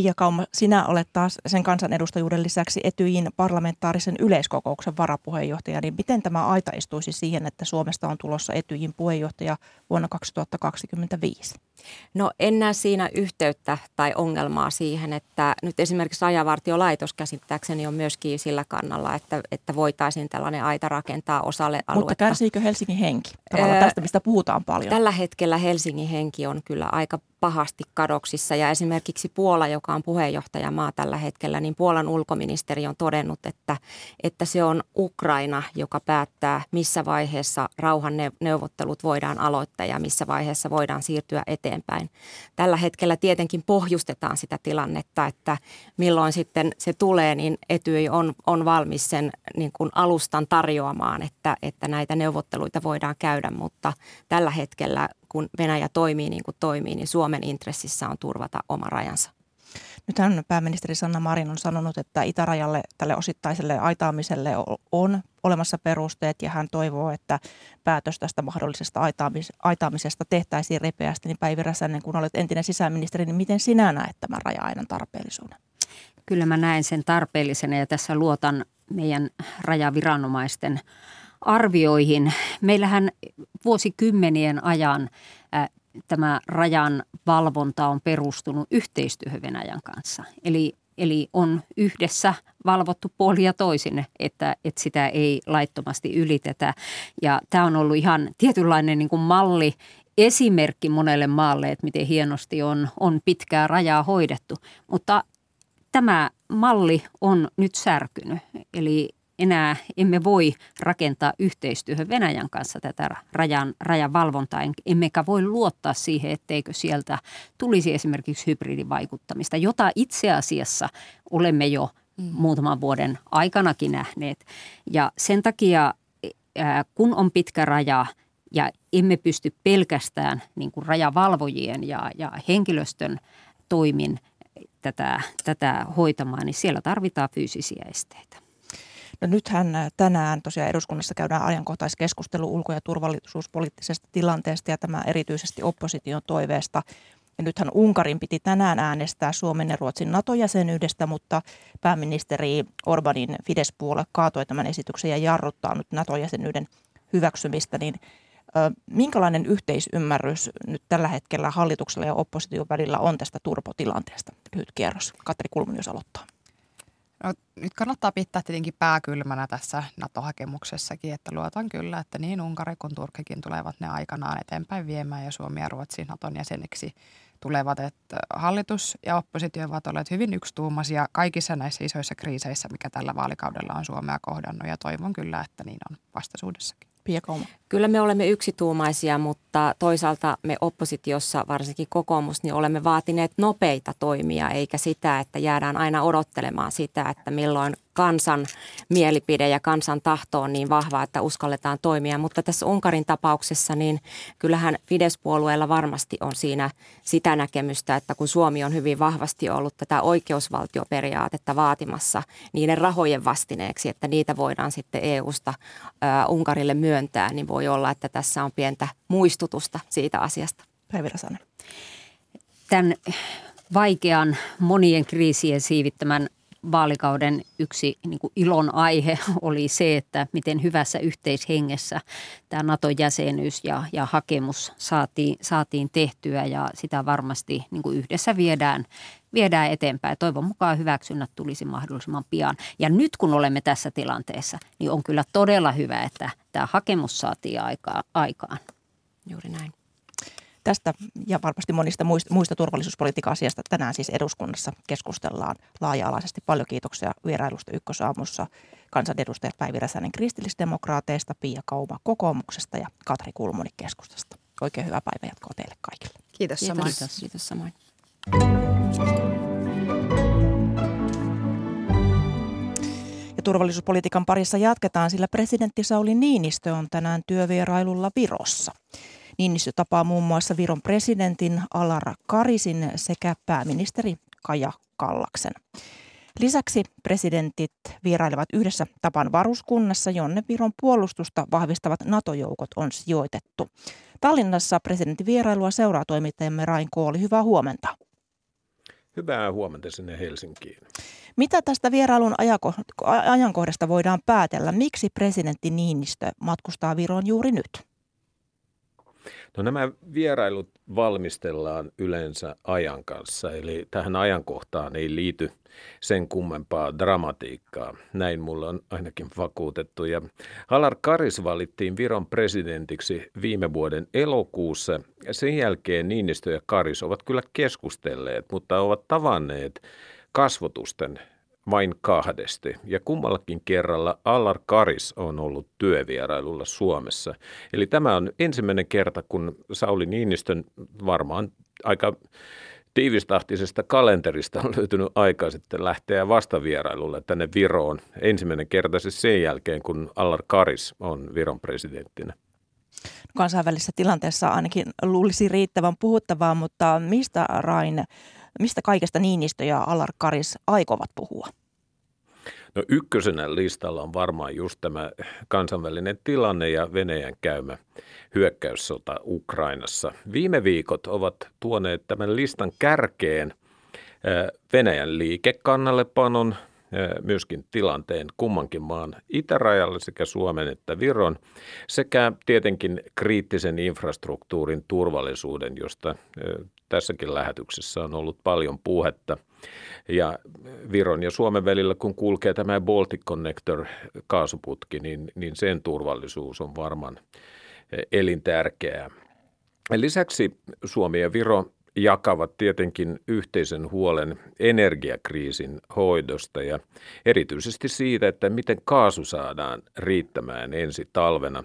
Speaker 2: Pia Kauma, sinä olet taas sen kansanedustajuuden lisäksi Etyjin parlamentaarisen yleiskokouksen varapuheenjohtaja. Niin miten tämä aita istuisi siihen, että Suomesta on tulossa Etyjin puheenjohtaja vuonna 2025?
Speaker 4: No en näe siinä yhteyttä tai ongelmaa siihen, että nyt esimerkiksi rajavartiolaitos käsittääkseni on myöskin sillä kannalla, että, että voitaisiin tällainen aita rakentaa osalle aluetta.
Speaker 2: Mutta kärsiikö Helsingin henki? Tavallaan tästä, mistä puhutaan paljon.
Speaker 4: Tällä hetkellä Helsingin henki on kyllä aika pahasti kadoksissa ja esimerkiksi Puola, joka on puheenjohtajamaa tällä hetkellä, niin Puolan ulkoministeri on todennut, että, että se on Ukraina, joka päättää, missä vaiheessa rauhanneuvottelut voidaan aloittaa ja missä vaiheessa voidaan siirtyä eteenpäin. Tällä hetkellä tietenkin pohjustetaan sitä tilannetta, että milloin sitten se tulee, niin Etyi on, on valmis sen niin kuin alustan tarjoamaan, että, että näitä neuvotteluita voidaan käydä, mutta tällä hetkellä kun Venäjä toimii niin kuin toimii, niin Suomen intressissä on turvata oma rajansa.
Speaker 2: Nythän pääministeri Sanna Marin on sanonut, että itärajalle tälle osittaiselle aitaamiselle on olemassa perusteet ja hän toivoo, että päätös tästä mahdollisesta aitaamisesta tehtäisiin ripeästi. Niin Päivi Räsänen, kun olet entinen sisäministeri, niin miten sinä näet tämän raja-aidan tarpeellisuuden?
Speaker 1: Kyllä mä näen sen tarpeellisena ja tässä luotan meidän rajaviranomaisten arvioihin. Meillähän vuosikymmenien ajan tämä rajan valvonta on perustunut yhteistyöhön Venäjän kanssa. Eli, eli on yhdessä valvottu puoli ja toisin, että, että sitä ei laittomasti ylitetä. Ja tämä on ollut ihan tietynlainen niin kuin malli esimerkki monelle maalle, että miten hienosti on, on pitkää rajaa hoidettu. Mutta tämä malli on nyt särkynyt. Eli enää emme voi rakentaa yhteistyöhön Venäjän kanssa tätä rajan, rajan valvontaa, emmekä voi luottaa siihen, etteikö sieltä tulisi esimerkiksi hybridivaikuttamista, jota itse asiassa olemme jo mm. muutaman vuoden aikanakin nähneet. Ja sen takia, kun on pitkä raja ja emme pysty pelkästään niin kuin rajavalvojien ja, ja henkilöstön toimin tätä, tätä hoitamaan, niin siellä tarvitaan fyysisiä esteitä.
Speaker 2: No nythän tänään tosiaan eduskunnassa käydään ajankohtaiskeskustelu ulko- ja turvallisuuspoliittisesta tilanteesta ja tämä erityisesti opposition toiveesta. Ja nythän Unkarin piti tänään äänestää Suomen ja Ruotsin NATO-jäsenyydestä, mutta pääministeri Orbanin Fidesz-puolue kaatoi tämän esityksen ja jarruttaa nyt NATO-jäsenyyden hyväksymistä. Niin minkälainen yhteisymmärrys nyt tällä hetkellä hallituksella ja opposition välillä on tästä turpotilanteesta? Lyhyt kierros. Katri Kulmun, jos aloittaa.
Speaker 5: No, nyt kannattaa pitää tietenkin pääkylmänä tässä NATO-hakemuksessakin, että luotan kyllä, että niin Unkari kuin Turkkikin tulevat ne aikanaan eteenpäin viemään ja Suomi ja Ruotsi NATOn jäseniksi tulevat. Että hallitus ja oppositio ovat olleet hyvin yksituumaisia kaikissa näissä isoissa kriiseissä, mikä tällä vaalikaudella on Suomea kohdannut ja toivon kyllä, että niin on vastaisuudessakin.
Speaker 2: Pia Kauma.
Speaker 4: Kyllä me olemme yksituumaisia, mutta toisaalta me oppositiossa, varsinkin kokoomus, niin olemme vaatineet nopeita toimia, eikä sitä, että jäädään aina odottelemaan sitä, että milloin kansan mielipide ja kansan tahto on niin vahva, että uskalletaan toimia. Mutta tässä Unkarin tapauksessa, niin kyllähän Fidesz-puolueella varmasti on siinä sitä näkemystä, että kun Suomi on hyvin vahvasti ollut tätä oikeusvaltioperiaatetta vaatimassa niiden rahojen vastineeksi, että niitä voidaan sitten EU-sta Unkarille myöntää, niin voi olla, että tässä on pientä muistutusta siitä asiasta.
Speaker 2: Päivi Räsänen.
Speaker 1: Tämän vaikean monien kriisien siivittämän vaalikauden yksi niin kuin ilon aihe oli se, että miten hyvässä yhteishengessä tämä NATO-jäsenyys ja, ja hakemus saatiin, saatiin tehtyä ja sitä varmasti niin kuin yhdessä viedään, viedään eteenpäin. Toivon mukaan hyväksynnät tulisi mahdollisimman pian. Ja nyt kun olemme tässä tilanteessa, niin on kyllä todella hyvä, että tämä hakemus saatiin aikaa, aikaan.
Speaker 4: Juuri näin.
Speaker 2: Tästä ja varmasti monista muista, muista turvallisuuspolitiikan asiasta tänään siis eduskunnassa keskustellaan laaja-alaisesti. Paljon kiitoksia vierailusta Ykkösaamussa kansanedustajat Päivi Räsänen kristillisdemokraateista, Pia Kauma kokoomuksesta ja Katri Kulmuni keskustasta. Oikein hyvää päivänjatkoa teille kaikille.
Speaker 5: Kiitos,
Speaker 4: Kiitos samoin. Kiitos, kiitos samoin.
Speaker 2: Ja turvallisuuspolitiikan parissa jatketaan, sillä presidentti Sauli Niinistö on tänään työvierailulla Virossa. Niinistö tapaa muun muassa Viron presidentin Alara Karisin sekä pääministeri Kaja Kallaksen. Lisäksi presidentit vierailevat yhdessä Tapan varuskunnassa, jonne Viron puolustusta vahvistavat NATO-joukot on sijoitettu. Tallinnassa presidentin vierailua seuraa toimittajamme Rain Kooli. Hyvää huomenta.
Speaker 6: Hyvää huomenta sinne Helsinkiin.
Speaker 2: Mitä tästä vierailun ajankohdasta voidaan päätellä? Miksi presidentti Niinistö matkustaa Viroon juuri nyt?
Speaker 6: No nämä vierailut valmistellaan yleensä ajan kanssa, eli tähän ajankohtaan ei liity sen kummempaa dramatiikkaa. Näin mulla on ainakin vakuutettu. Ja Halar Karis valittiin Viron presidentiksi viime vuoden elokuussa. Ja sen jälkeen Niinistö ja Karis ovat kyllä keskustelleet, mutta ovat tavanneet kasvotusten vain kahdesti. Ja kummallakin kerralla Allar Karis on ollut työvierailulla Suomessa. Eli tämä on ensimmäinen kerta, kun Sauli Niinistön varmaan aika tiivistahtisesta kalenterista on löytynyt aika sitten lähteä vastavierailulle tänne Viroon. Ensimmäinen kerta siis sen jälkeen, kun Allar Karis on Viron presidenttinä.
Speaker 2: Kansainvälisessä tilanteessa ainakin luulisi riittävän puhuttavaa, mutta mistä Rain Mistä kaikesta Niinistö ja Alar Karis aikovat puhua?
Speaker 6: No ykkösenä listalla on varmaan just tämä kansainvälinen tilanne ja Venäjän käymä hyökkäyssota Ukrainassa. Viime viikot ovat tuoneet tämän listan kärkeen Venäjän liikekannallepanon, myöskin tilanteen kummankin maan itärajalle sekä Suomen että Viron sekä tietenkin kriittisen infrastruktuurin turvallisuuden, josta tässäkin lähetyksessä on ollut paljon puhetta. Ja Viron ja Suomen välillä, kun kulkee tämä Baltic Connector kaasuputki, niin, niin sen turvallisuus on varmaan elintärkeää. Lisäksi Suomi ja Viro jakavat tietenkin yhteisen huolen energiakriisin hoidosta ja erityisesti siitä, että miten kaasu saadaan riittämään ensi talvena.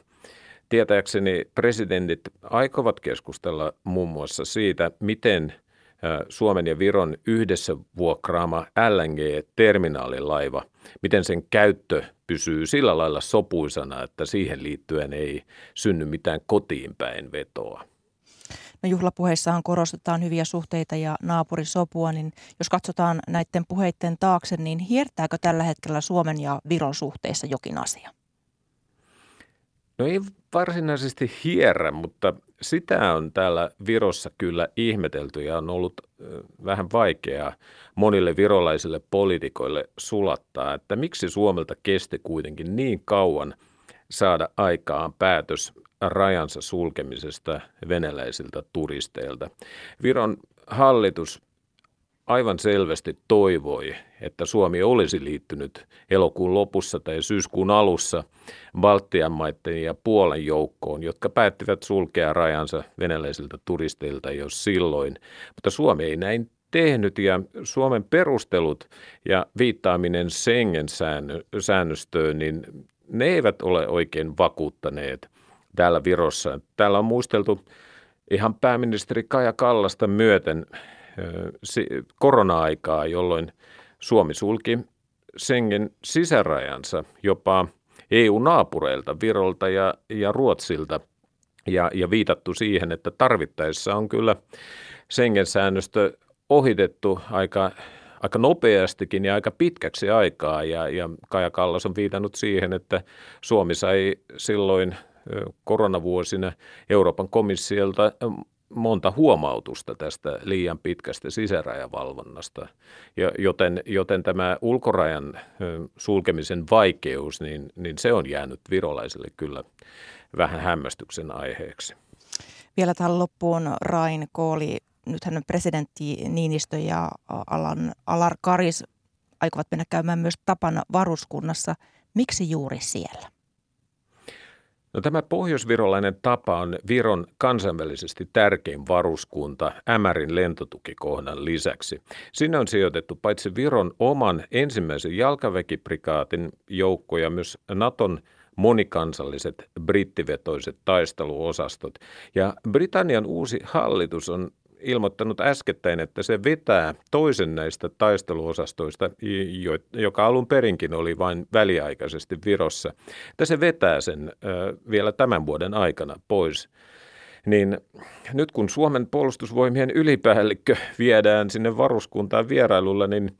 Speaker 6: Tietääkseni presidentit aikovat keskustella muun muassa siitä, miten Suomen ja Viron yhdessä vuokraama LNG-terminaalilaiva, miten sen käyttö pysyy sillä lailla sopuisana, että siihen liittyen ei synny mitään kotiin päin vetoa.
Speaker 2: No juhlapuheissahan korostetaan hyviä suhteita ja naapurisopua, niin jos katsotaan näiden puheiden taakse, niin hiertääkö tällä hetkellä Suomen ja Viron suhteissa jokin asia?
Speaker 6: No ei varsinaisesti hierrä, mutta sitä on täällä Virossa kyllä ihmetelty ja on ollut vähän vaikeaa monille virolaisille poliitikoille sulattaa, että miksi Suomelta kesti kuitenkin niin kauan saada aikaan päätös rajansa sulkemisesta venäläisiltä turisteilta. Viron hallitus aivan selvästi toivoi, että Suomi olisi liittynyt elokuun lopussa tai syyskuun alussa Baltian maiden ja Puolan joukkoon, jotka päättivät sulkea rajansa venäläisiltä turisteilta jo silloin. Mutta Suomi ei näin tehnyt ja Suomen perustelut ja viittaaminen Schengen-säännöstöön, niin ne eivät ole oikein vakuuttaneet täällä Virossa. Täällä on muisteltu ihan pääministeri Kaja Kallasta myöten korona-aikaa, jolloin Suomi sulki Schengen sisärajansa jopa EU-naapureilta, Virolta ja, ja Ruotsilta, ja, ja viitattu siihen, että tarvittaessa on kyllä Schengen-säännöstö ohitettu aika, aika nopeastikin ja aika pitkäksi aikaa, ja, ja Kaja Kallas on viitannut siihen, että Suomi sai silloin koronavuosina Euroopan komissiolta monta huomautusta tästä liian pitkästä sisärajavalvonnasta, joten, joten tämä ulkorajan sulkemisen vaikeus, niin, niin se on jäänyt virolaisille kyllä vähän hämmästyksen aiheeksi.
Speaker 2: Vielä tähän loppuun Rain Kooli. Nythän presidentti Niinistö ja Alan, Alar Karis aikovat mennä käymään myös tapana varuskunnassa. Miksi juuri siellä?
Speaker 6: No, tämä pohjoisvirolainen tapa on Viron kansainvälisesti tärkein varuskunta Ämärin lentotukikohdan lisäksi. Sinne on sijoitettu paitsi Viron oman ensimmäisen jalkaväkiprikaatin joukkoja myös Naton monikansalliset brittivetoiset taisteluosastot. Ja Britannian uusi hallitus on ilmoittanut äskettäin, että se vetää toisen näistä taisteluosastoista, joka alun perinkin oli vain väliaikaisesti Virossa, että se vetää sen vielä tämän vuoden aikana pois. Niin nyt kun Suomen puolustusvoimien ylipäällikkö viedään sinne varuskuntaan vierailulla, niin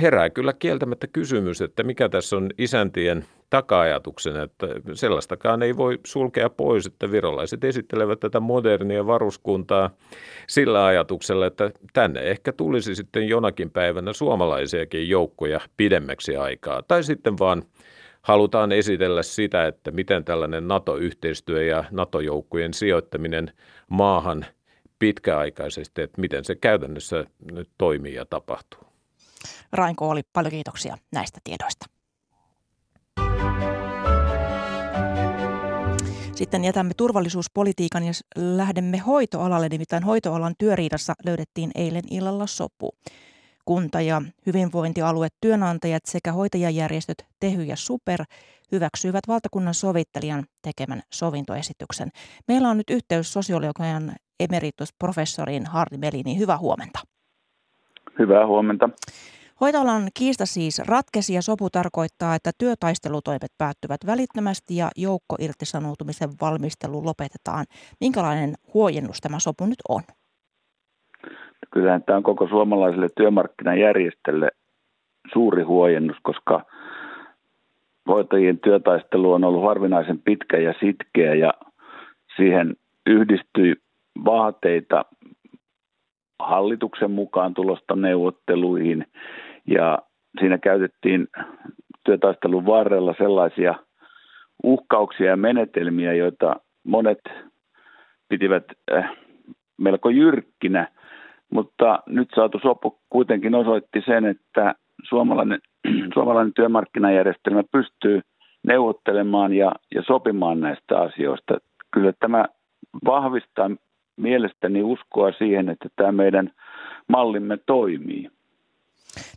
Speaker 6: herää kyllä kieltämättä kysymys, että mikä tässä on isäntien taka-ajatuksen, että sellaistakaan ei voi sulkea pois, että virolaiset esittelevät tätä modernia varuskuntaa sillä ajatuksella, että tänne ehkä tulisi sitten jonakin päivänä suomalaisiakin joukkoja pidemmäksi aikaa. Tai sitten vaan halutaan esitellä sitä, että miten tällainen NATO-yhteistyö ja NATO-joukkojen sijoittaminen maahan pitkäaikaisesti, että miten se käytännössä nyt toimii ja tapahtuu.
Speaker 2: Rainko oli paljon kiitoksia näistä tiedoista. Sitten jätämme turvallisuuspolitiikan ja lähdemme hoitoalalle, nimittäin hoitoalan työriidassa löydettiin eilen illalla sopu. Kunta- ja hyvinvointialue, työnantajat sekä hoitajajärjestöt Tehy ja Super hyväksyivät valtakunnan sovittelijan tekemän sovintoesityksen. Meillä on nyt yhteys sosiologian emeritusprofessoriin Harri Melini. Hyvää huomenta.
Speaker 7: Hyvää huomenta.
Speaker 2: Hoitoalan kiista siis ratkesi ja sopu tarkoittaa, että työtaistelutoimet päättyvät välittömästi ja joukko irtisanoutumisen valmistelu lopetetaan. Minkälainen huojennus tämä sopu nyt on?
Speaker 7: kyllähän tämä on koko suomalaiselle työmarkkinajärjestölle suuri huojennus, koska hoitajien työtaistelu on ollut harvinaisen pitkä ja sitkeä ja siihen yhdistyi vaateita hallituksen mukaan tulosta neuvotteluihin ja siinä käytettiin työtaistelun varrella sellaisia uhkauksia ja menetelmiä, joita monet pitivät äh, melko jyrkkinä, mutta nyt saatu sopu kuitenkin osoitti sen, että suomalainen, suomalainen työmarkkinajärjestelmä pystyy neuvottelemaan ja, ja sopimaan näistä asioista. Kyllä tämä vahvistaa mielestäni uskoa siihen, että tämä meidän mallimme toimii.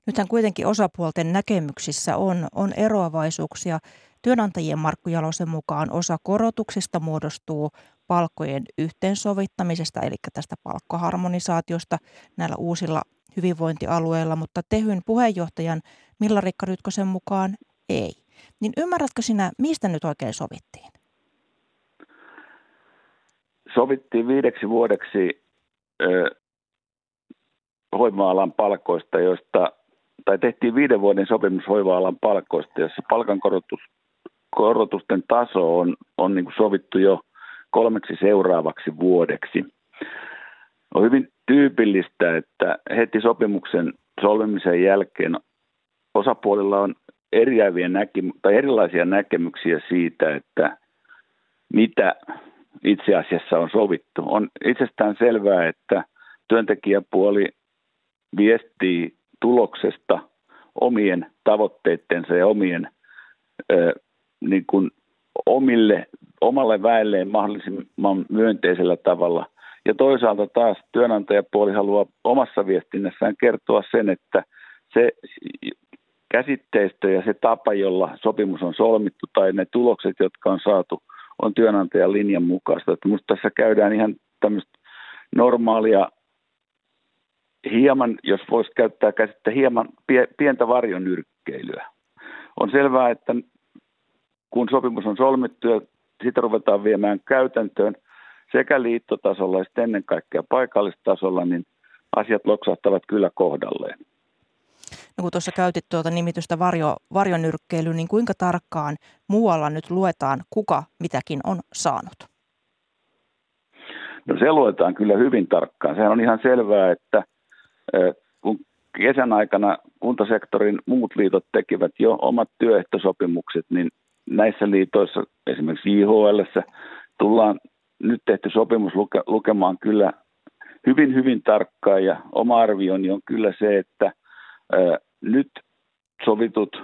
Speaker 2: Nythän kuitenkin osapuolten näkemyksissä on, on eroavaisuuksia. Työnantajien Markku Jalosen mukaan osa korotuksista muodostuu palkkojen yhteensovittamisesta, eli tästä palkkaharmonisaatiosta näillä uusilla hyvinvointialueilla, mutta Tehyn puheenjohtajan Milla-Rikka Rytkösen mukaan ei. Niin ymmärrätkö sinä, mistä nyt oikein sovittiin?
Speaker 7: Sovittiin viideksi vuodeksi ö, hoiva-alan palkoista, joista, tai tehtiin viiden vuoden sopimus hoiva-alan palkoista, jossa palkankorotusten taso on, on niin sovittu jo kolmeksi seuraavaksi vuodeksi. On hyvin tyypillistä, että heti sopimuksen solmimisen jälkeen osapuolilla on eriäviä näkem- tai erilaisia näkemyksiä siitä, että mitä itse asiassa on sovittu. On itsestään selvää, että työntekijäpuoli viestii tuloksesta omien tavoitteittensa ja omien ö, niin kuin omille, omalle väelleen mahdollisimman myönteisellä tavalla. Ja toisaalta taas työnantajapuoli haluaa omassa viestinnässään kertoa sen, että se käsitteistö ja se tapa, jolla sopimus on solmittu tai ne tulokset, jotka on saatu, on työnantajan linjan mukaista. Että minusta tässä käydään ihan tämmöistä normaalia hieman, jos voisi käyttää käsittää hieman pientä varjonyrkkeilyä. On selvää, että kun sopimus on solmittu ja sitä ruvetaan viemään käytäntöön sekä liittotasolla että ennen kaikkea paikallistasolla, niin asiat loksahtavat kyllä kohdalleen.
Speaker 2: No kun tuossa käytit tuota nimitystä varjo, varjonyrkkeily, niin kuinka tarkkaan muualla nyt luetaan, kuka mitäkin on saanut?
Speaker 7: No se luetaan kyllä hyvin tarkkaan. Sehän on ihan selvää, että kun kesän aikana kuntasektorin muut liitot tekivät jo omat työehtosopimukset, niin näissä liitoissa, esimerkiksi JHL, tullaan nyt tehty sopimus luke, lukemaan kyllä hyvin, hyvin tarkkaan ja oma arvioni on kyllä se, että nyt sovitut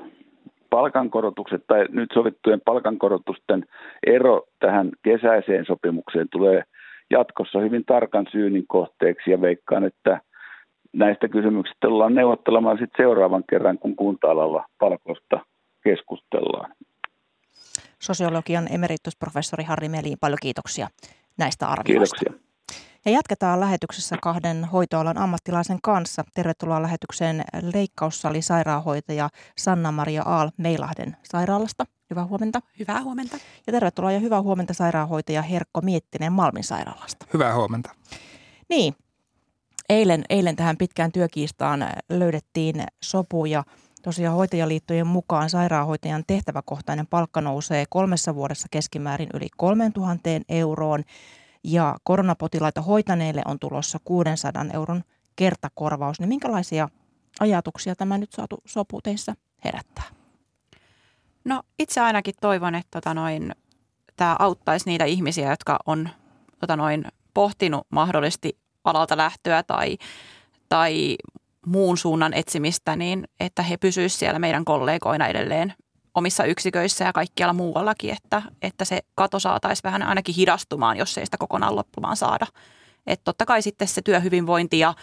Speaker 7: palkankorotukset tai nyt sovittujen palkankorotusten ero tähän kesäiseen sopimukseen tulee jatkossa hyvin tarkan syynin kohteeksi ja veikkaan, että näistä kysymyksistä tullaan neuvottelemaan sitten seuraavan kerran, kun kunta-alalla palkosta keskustellaan.
Speaker 2: Sosiologian emeritusprofessori Harri Meliin, paljon kiitoksia näistä arvioista.
Speaker 7: Kiitoksia.
Speaker 2: Ja jatketaan lähetyksessä kahden hoitoalan ammattilaisen kanssa. Tervetuloa lähetykseen leikkaussali sairaanhoitaja Sanna-Maria Aal Meilahden sairaalasta. Hyvää huomenta.
Speaker 8: Hyvää huomenta.
Speaker 2: Ja tervetuloa ja hyvää huomenta sairaanhoitaja Herkko Miettinen Malmin sairaalasta.
Speaker 9: Hyvää huomenta.
Speaker 2: Niin, eilen, eilen tähän pitkään työkiistaan löydettiin sopu ja tosiaan hoitajaliittojen mukaan sairaanhoitajan tehtäväkohtainen palkka nousee kolmessa vuodessa keskimäärin yli 3000 euroon ja koronapotilaita hoitaneille on tulossa 600 euron kertakorvaus. Niin minkälaisia ajatuksia tämä nyt saatu sopu teissä herättää?
Speaker 8: No itse ainakin toivon, että tota noin, tämä auttaisi niitä ihmisiä, jotka on tota noin, pohtinut mahdollisesti alalta lähtöä tai, tai muun suunnan etsimistä, niin että he pysyisivät siellä meidän kollegoina edelleen omissa yksiköissä ja kaikkialla muuallakin, että, että se kato saataisiin vähän ainakin hidastumaan, jos ei sitä kokonaan loppumaan saada. Että totta kai sitten se työhyvinvointi ja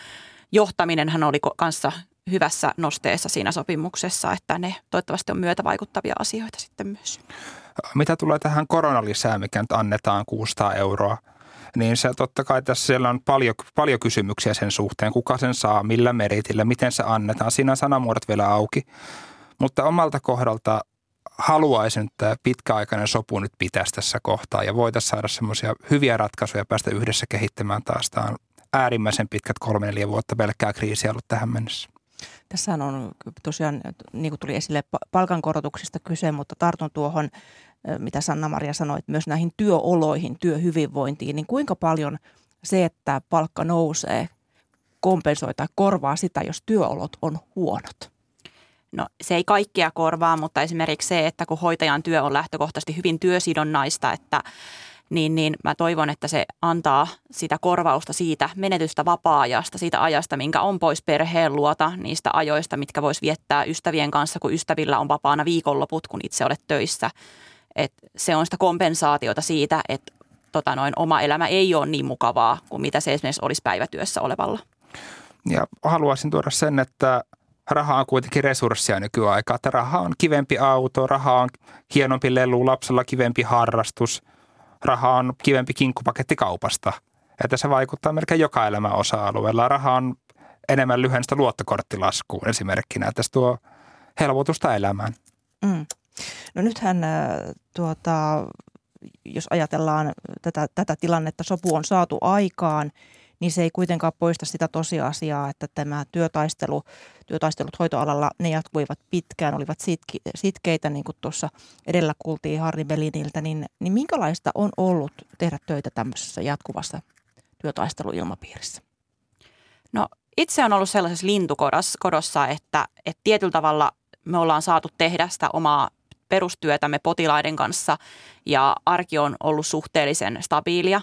Speaker 8: johtaminenhan oli kanssa hyvässä nosteessa siinä sopimuksessa, että ne toivottavasti on myötä vaikuttavia asioita sitten myös.
Speaker 9: Mitä tulee tähän koronalisään, mikä nyt annetaan 600 euroa – niin se totta kai tässä siellä on paljon, paljon kysymyksiä sen suhteen, kuka sen saa, millä meritillä, miten se annetaan. Siinä on sanamuodot vielä auki. Mutta omalta kohdalta haluaisin, että pitkäaikainen sopu nyt pitäisi tässä kohtaa ja voitaisiin saada semmoisia hyviä ratkaisuja ja päästä yhdessä kehittämään taas. Tämä on äärimmäisen pitkät kolme neljä vuotta pelkkää kriisiä ollut tähän mennessä.
Speaker 2: Tässä on tosiaan, niin kuin tuli esille, palkankorotuksista kyse, mutta tartun tuohon, mitä Sanna-Maria sanoi, myös näihin työoloihin, työhyvinvointiin, niin kuinka paljon se, että palkka nousee, kompensoi tai korvaa sitä, jos työolot on huonot?
Speaker 8: No se ei kaikkea korvaa, mutta esimerkiksi se, että kun hoitajan työ on lähtökohtaisesti hyvin työsidonnaista, että niin, niin mä toivon, että se antaa sitä korvausta siitä menetystä vapaa-ajasta, siitä ajasta, minkä on pois perheen luota, niistä ajoista, mitkä vois viettää ystävien kanssa, kun ystävillä on vapaana viikonloput, kun itse olet töissä. Et se on sitä kompensaatiota siitä, että tota noin, oma elämä ei ole niin mukavaa kuin mitä se esimerkiksi olisi päivätyössä olevalla.
Speaker 9: Ja haluaisin tuoda sen, että raha on kuitenkin resurssia nykyaikaa. Että raha on kivempi auto, raha on hienompi lelu, lapsella kivempi harrastus, raha on kivempi kinkkupaketti kaupasta. Että se vaikuttaa melkein joka elämän osa-alueella. Raha on enemmän lyhennystä luottokorttilaskuun esimerkkinä, että se tuo helpotusta elämään. Mm.
Speaker 2: No nythän äh, tuota, jos ajatellaan tätä, tätä tilannetta, sopu on saatu aikaan – niin se ei kuitenkaan poista sitä tosiasiaa, että tämä työtaistelu, työtaistelut hoitoalalla, ne jatkuivat pitkään, olivat sitki, sitkeitä, niin kuin tuossa edellä kuultiin Harri Beliniltä, niin, niin minkälaista on ollut tehdä töitä tämmöisessä jatkuvassa työtaisteluilmapiirissä?
Speaker 8: No itse on ollut sellaisessa lintukodossa, että, että tietyllä tavalla me ollaan saatu tehdä sitä omaa perustyötämme potilaiden kanssa ja arki on ollut suhteellisen stabiilia.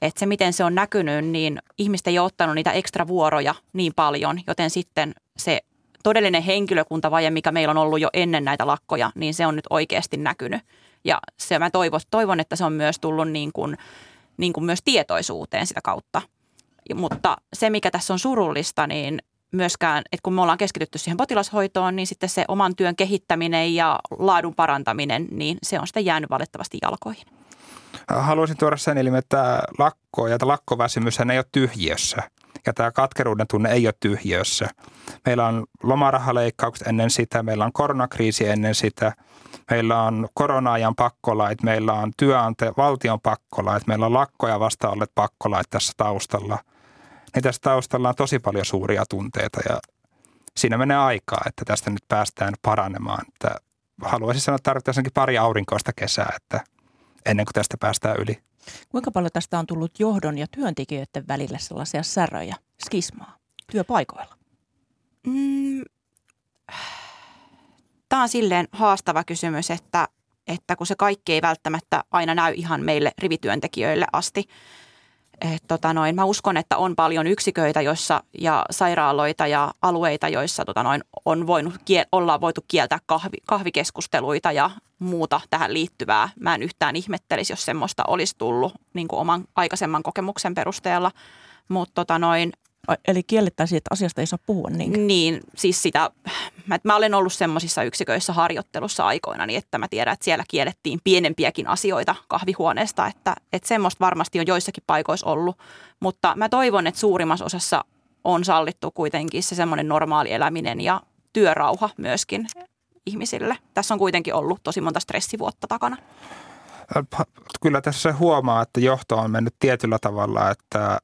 Speaker 8: Että se, miten se on näkynyt, niin ihmiset ei ole ottanut niitä ekstra vuoroja niin paljon, joten sitten se todellinen henkilökuntavaje, mikä meillä on ollut jo ennen näitä lakkoja, niin se on nyt oikeasti näkynyt. Ja se mä toivon, toivon että se on myös tullut niin kuin, niin kuin myös tietoisuuteen sitä kautta. Mutta se, mikä tässä on surullista, niin myöskään, että kun me ollaan keskitytty siihen potilashoitoon, niin sitten se oman työn kehittäminen ja laadun parantaminen, niin se on sitten jäänyt valitettavasti jalkoihin.
Speaker 9: Haluaisin tuoda sen ilmi, että lakko ja lakkoväsymys ei ole tyhjiössä. Ja tämä katkeruuden tunne ei ole tyhjiössä. Meillä on lomarahaleikkaukset ennen sitä, meillä on koronakriisi ennen sitä, meillä on korona-ajan pakkolait, meillä on työante, valtion pakkolait, meillä on lakkoja vasta olleet pakkolait tässä taustalla – niin tässä taustalla on tosi paljon suuria tunteita ja siinä menee aikaa, että tästä nyt päästään paranemaan. Että haluaisin sanoa, että tarvittaisiin pari aurinkoista kesää, että ennen kuin tästä päästään yli.
Speaker 2: Kuinka paljon tästä on tullut johdon ja työntekijöiden välille sellaisia säröjä, skismaa työpaikoilla? Mm,
Speaker 8: Tämä on silleen haastava kysymys, että, että kun se kaikki ei välttämättä aina näy ihan meille rivityöntekijöille asti – et tota noin, mä uskon, että on paljon yksiköitä joissa, ja sairaaloita ja alueita, joissa tota noin, on voinut, ollaan voitu kieltää kahvi, kahvikeskusteluita ja muuta tähän liittyvää. Mä en yhtään ihmettelisi, jos semmoista olisi tullut niin kuin oman aikaisemman kokemuksen perusteella. Mutta tota
Speaker 2: Eli kiellettäisiin, että asiasta ei saa puhua niin.
Speaker 8: Niin, siis sitä, mä, mä olen ollut semmoisissa yksiköissä harjoittelussa aikoina, niin että mä tiedän, että siellä kiellettiin pienempiäkin asioita kahvihuoneesta, että, että semmoista varmasti on joissakin paikoissa ollut, mutta mä toivon, että suurimmassa osassa on sallittu kuitenkin se semmoinen normaali eläminen ja työrauha myöskin ihmisille. Tässä on kuitenkin ollut tosi monta stressivuotta takana.
Speaker 9: Kyllä tässä se huomaa, että johto on mennyt tietyllä tavalla, että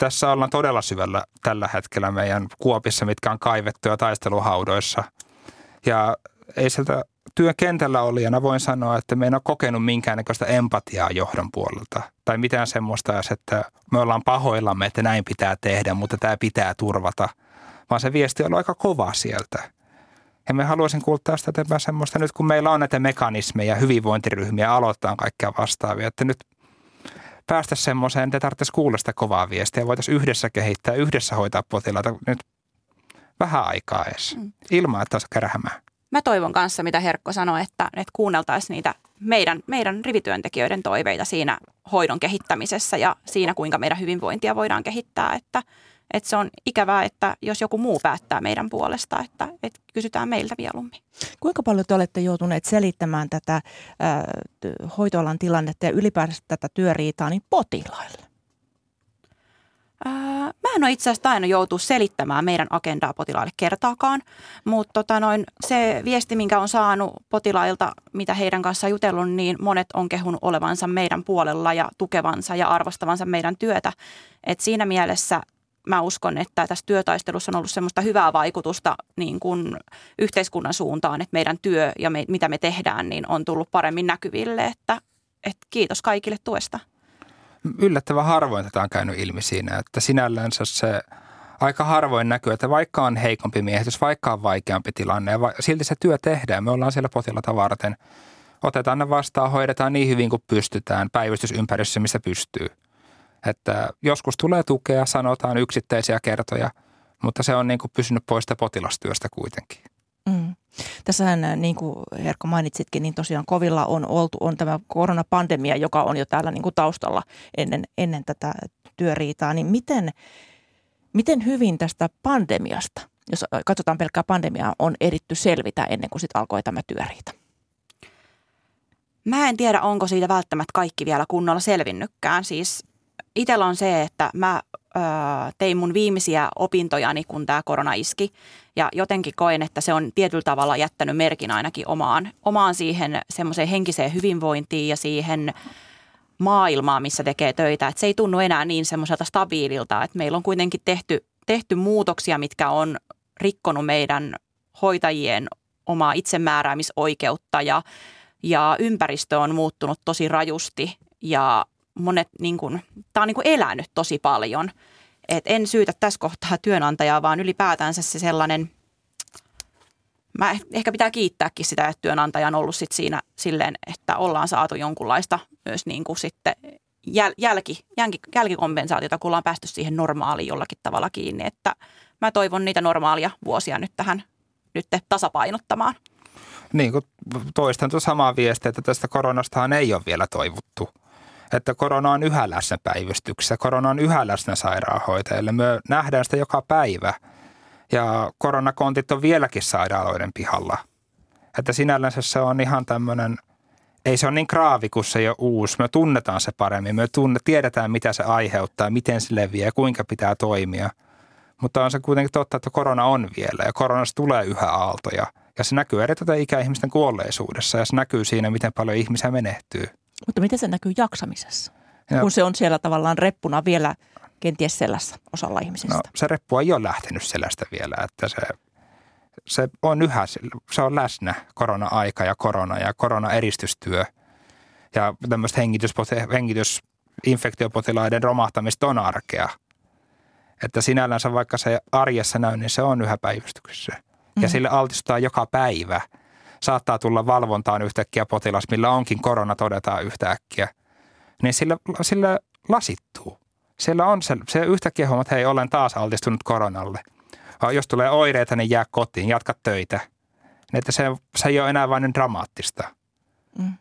Speaker 9: tässä ollaan todella syvällä tällä hetkellä meidän kuopissa, mitkä on kaivettuja taisteluhaudoissa. Ja ei sieltä työn kentällä olijana voin sanoa, että me en ole kokenut minkäännäköistä empatiaa johdon puolelta. Tai mitään semmoista, että me ollaan pahoillamme, että näin pitää tehdä, mutta tämä pitää turvata. Vaan se viesti on aika kova sieltä. Ja me haluaisin kuulla tästä eteenpäin semmoista nyt, kun meillä on näitä mekanismeja, hyvinvointiryhmiä, aloittaa kaikkea vastaavia, että nyt päästä semmoiseen, että tarvitsisi kuulla sitä kovaa viestiä. Voitaisiin yhdessä kehittää, yhdessä hoitaa potilaita nyt vähän aikaa edes, mm. ilman että olisi kärhämää.
Speaker 8: Mä toivon kanssa, mitä Herkko sanoi, että, että kuunneltaisiin niitä meidän, meidän rivityöntekijöiden toiveita siinä hoidon kehittämisessä ja siinä, kuinka meidän hyvinvointia voidaan kehittää. Että, että se on ikävää, että jos joku muu päättää meidän puolesta, että, että kysytään meiltä mieluummin.
Speaker 2: Kuinka paljon te olette joutuneet selittämään tätä äh, hoitoalan tilannetta ja ylipäänsä tätä työriitaa niin potilaille?
Speaker 8: Mä en ole itse asiassa aina joutu selittämään meidän agendaa potilaille kertaakaan, mutta tota noin, se viesti, minkä on saanut potilailta, mitä heidän kanssaan jutellut, niin monet on kehunut olevansa meidän puolella ja tukevansa ja arvostavansa meidän työtä. Et siinä mielessä mä uskon, että tässä työtaistelussa on ollut semmoista hyvää vaikutusta niin kuin yhteiskunnan suuntaan, että meidän työ ja me, mitä me tehdään, niin on tullut paremmin näkyville, että, että kiitos kaikille tuesta
Speaker 9: yllättävän harvoin tätä on käynyt ilmi siinä, että sinällänsä se aika harvoin näkyy, että vaikka on heikompi miehitys, vaikka on vaikeampi tilanne, ja va- silti se työ tehdään. Me ollaan siellä potilata varten. Otetaan ne vastaan, hoidetaan niin hyvin kuin pystytään päivystysympäristössä, missä pystyy. Että joskus tulee tukea, sanotaan yksittäisiä kertoja, mutta se on niin kuin pysynyt pois potilastyöstä kuitenkin.
Speaker 2: Mm. Tässähän, äh, niin kuin Herkko mainitsitkin, niin tosiaan kovilla on oltu, on tämä koronapandemia, joka on jo täällä niin kuin taustalla ennen, ennen tätä työriitaa. Niin miten, miten hyvin tästä pandemiasta, jos katsotaan pelkkää pandemiaa, on eritty selvitä ennen kuin sitten alkoi tämä työriita?
Speaker 8: Mä en tiedä, onko siitä välttämättä kaikki vielä kunnolla selvinnytkään. Siis itsellä on se, että mä ö, tein mun viimeisiä opintojani, kun tämä korona iski. Ja jotenkin koen, että se on tietyllä tavalla jättänyt merkin ainakin omaan, omaan siihen semmoiseen henkiseen hyvinvointiin ja siihen maailmaan, missä tekee töitä. Että se ei tunnu enää niin semmoiselta stabiililta, että meillä on kuitenkin tehty, tehty muutoksia, mitkä on rikkonut meidän hoitajien omaa itsemääräämisoikeutta ja, ja ympäristö on muuttunut tosi rajusti ja monet, niin kuin, tämä on niin kuin elänyt tosi paljon. Et en syytä tässä kohtaa työnantajaa, vaan ylipäätänsä se sellainen, mä ehkä pitää kiittääkin sitä, että työnantaja on ollut sit siinä silleen, että ollaan saatu jonkunlaista myös niin kuin sitten jäl, jälki, jälki, jälkikompensaatiota, kun ollaan päästy siihen normaaliin jollakin tavalla kiinni. Että mä toivon niitä normaalia vuosia nyt tähän nyt tasapainottamaan.
Speaker 9: Niin kuin toistan tuota samaa viestiä, että tästä koronastahan ei ole vielä toivuttu että korona on yhä läsnä päivystyksessä, korona on yhä läsnä sairaanhoitajille. Me nähdään sitä joka päivä ja koronakontit on vieläkin sairaaloiden pihalla. Että sinällänsä se on ihan tämmöinen, ei se ole niin kraavi kuin se ole uusi. Me tunnetaan se paremmin, me tunne, tiedetään mitä se aiheuttaa, miten se leviää ja kuinka pitää toimia. Mutta on se kuitenkin totta, että korona on vielä ja koronasta tulee yhä aaltoja. Ja se näkyy erityisesti ikäihmisten kuolleisuudessa ja se näkyy siinä, miten paljon ihmisiä menehtyy.
Speaker 2: Mutta miten se näkyy jaksamisessa, ja. kun se on siellä tavallaan reppuna vielä kenties selässä osalla ihmisistä? No,
Speaker 9: se reppu ei ole lähtenyt selästä vielä, että se, se on yhä, se on läsnä korona-aika ja korona ja korona-eristystyö ja tämmöistä hengitysinfektiopotilaiden romahtamista on arkea. Että sinällänsä vaikka se arjessa näy, niin se on yhä päivystyksessä. Mm-hmm. Ja sille altistutaan joka päivä – saattaa tulla valvontaan yhtäkkiä potilas, millä onkin korona todetaan yhtäkkiä, niin sillä, sillä lasittuu. Siellä on se, se yhtäkkiä huomaa, että hei, olen taas altistunut koronalle. Jos tulee oireita, niin jää kotiin, jatka töitä. Niin että se, se ei ole enää vain niin dramaattista.
Speaker 8: Mm.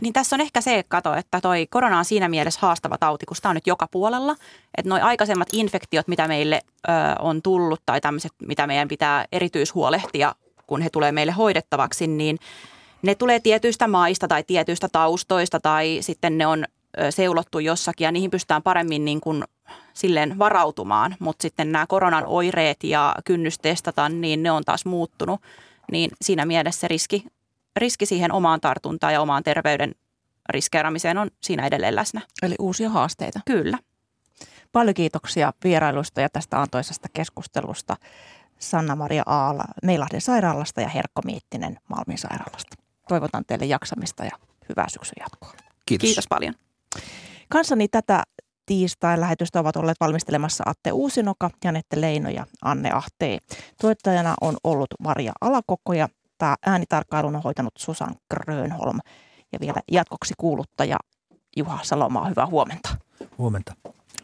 Speaker 8: Niin tässä on ehkä se, kato, että toi korona on siinä mielessä haastava tauti, kun sitä on nyt joka puolella. Että noi aikaisemmat infektiot, mitä meille ö, on tullut tai tämmöiset, mitä meidän pitää erityishuolehtia kun he tulee meille hoidettavaksi, niin ne tulee tietyistä maista tai tietyistä taustoista tai sitten ne on seulottu jossakin ja niihin pystytään paremmin niin kuin silleen varautumaan, mutta sitten nämä koronan oireet ja kynnys testata, niin ne on taas muuttunut, niin siinä mielessä se riski, riski siihen omaan tartuntaan ja omaan terveyden riskeeraamiseen on siinä edelleen läsnä.
Speaker 2: Eli uusia haasteita.
Speaker 8: Kyllä.
Speaker 2: Paljon kiitoksia vierailuista ja tästä antoisesta keskustelusta. Sanna-Maria Aala Meilahden sairaalasta ja Herkko Miittinen Malmin sairaalasta. Toivotan teille jaksamista ja hyvää syksyn jatkoa.
Speaker 9: Kiitos.
Speaker 8: Kiitos paljon.
Speaker 2: Kanssani tätä tiistain lähetystä ovat olleet valmistelemassa Atte Uusinoka, Janette Leino ja Anne Ahtee. Tuottajana on ollut Maria Alakokko ja tämä äänitarkkailun on hoitanut Susan Grönholm. Ja vielä jatkoksi kuuluttaja Juha Salomaa, hyvää huomenta.
Speaker 10: Huomenta.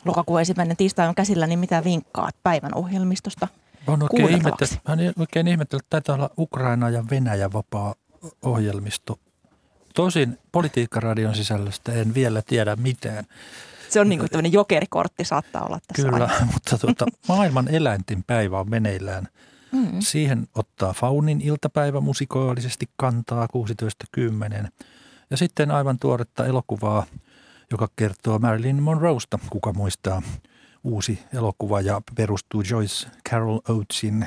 Speaker 2: Lokakuun ensimmäinen tiistai on käsillä, niin mitä vinkkaat päivän ohjelmistosta?
Speaker 10: Mä oikein ihmetellyt, mä oikein ihmetellyt, että taitaa olla Ukraina ja Venäjä vapaa ohjelmisto. Tosin politiikkaradion sisällöstä en vielä tiedä mitään.
Speaker 2: Se on niin kuin tämmöinen jokerikortti saattaa olla tässä
Speaker 10: Kyllä, aina. mutta tuota, maailman eläinten päivä on meneillään. Mm. Siihen ottaa Faunin iltapäivä musikaalisesti kantaa 16.10. Ja sitten aivan tuoretta elokuvaa, joka kertoo Marilyn Monroesta, kuka muistaa – uusi elokuva ja perustuu Joyce Carol Oatesin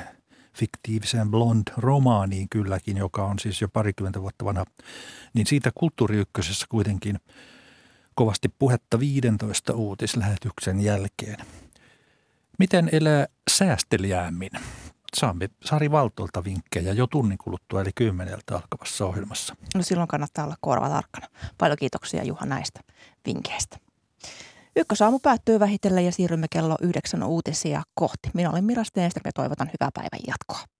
Speaker 10: fiktiiviseen Blonde-romaaniin kylläkin, joka on siis jo parikymmentä vuotta vanha, niin siitä kulttuuriykkösessä kuitenkin kovasti puhetta 15 uutislähetyksen jälkeen. Miten elää säästeliäämmin? Saamme Sari Valtolta vinkkejä jo tunnin kuluttua, eli kymmeneltä alkavassa ohjelmassa.
Speaker 2: No silloin kannattaa olla korva tarkkana. Paljon kiitoksia Juha näistä vinkkeistä. Ykkösaamu päättyy vähitellen ja siirrymme kello yhdeksän uutisia kohti. Minä olen Mira Steenström ja toivotan hyvää päivän jatkoa.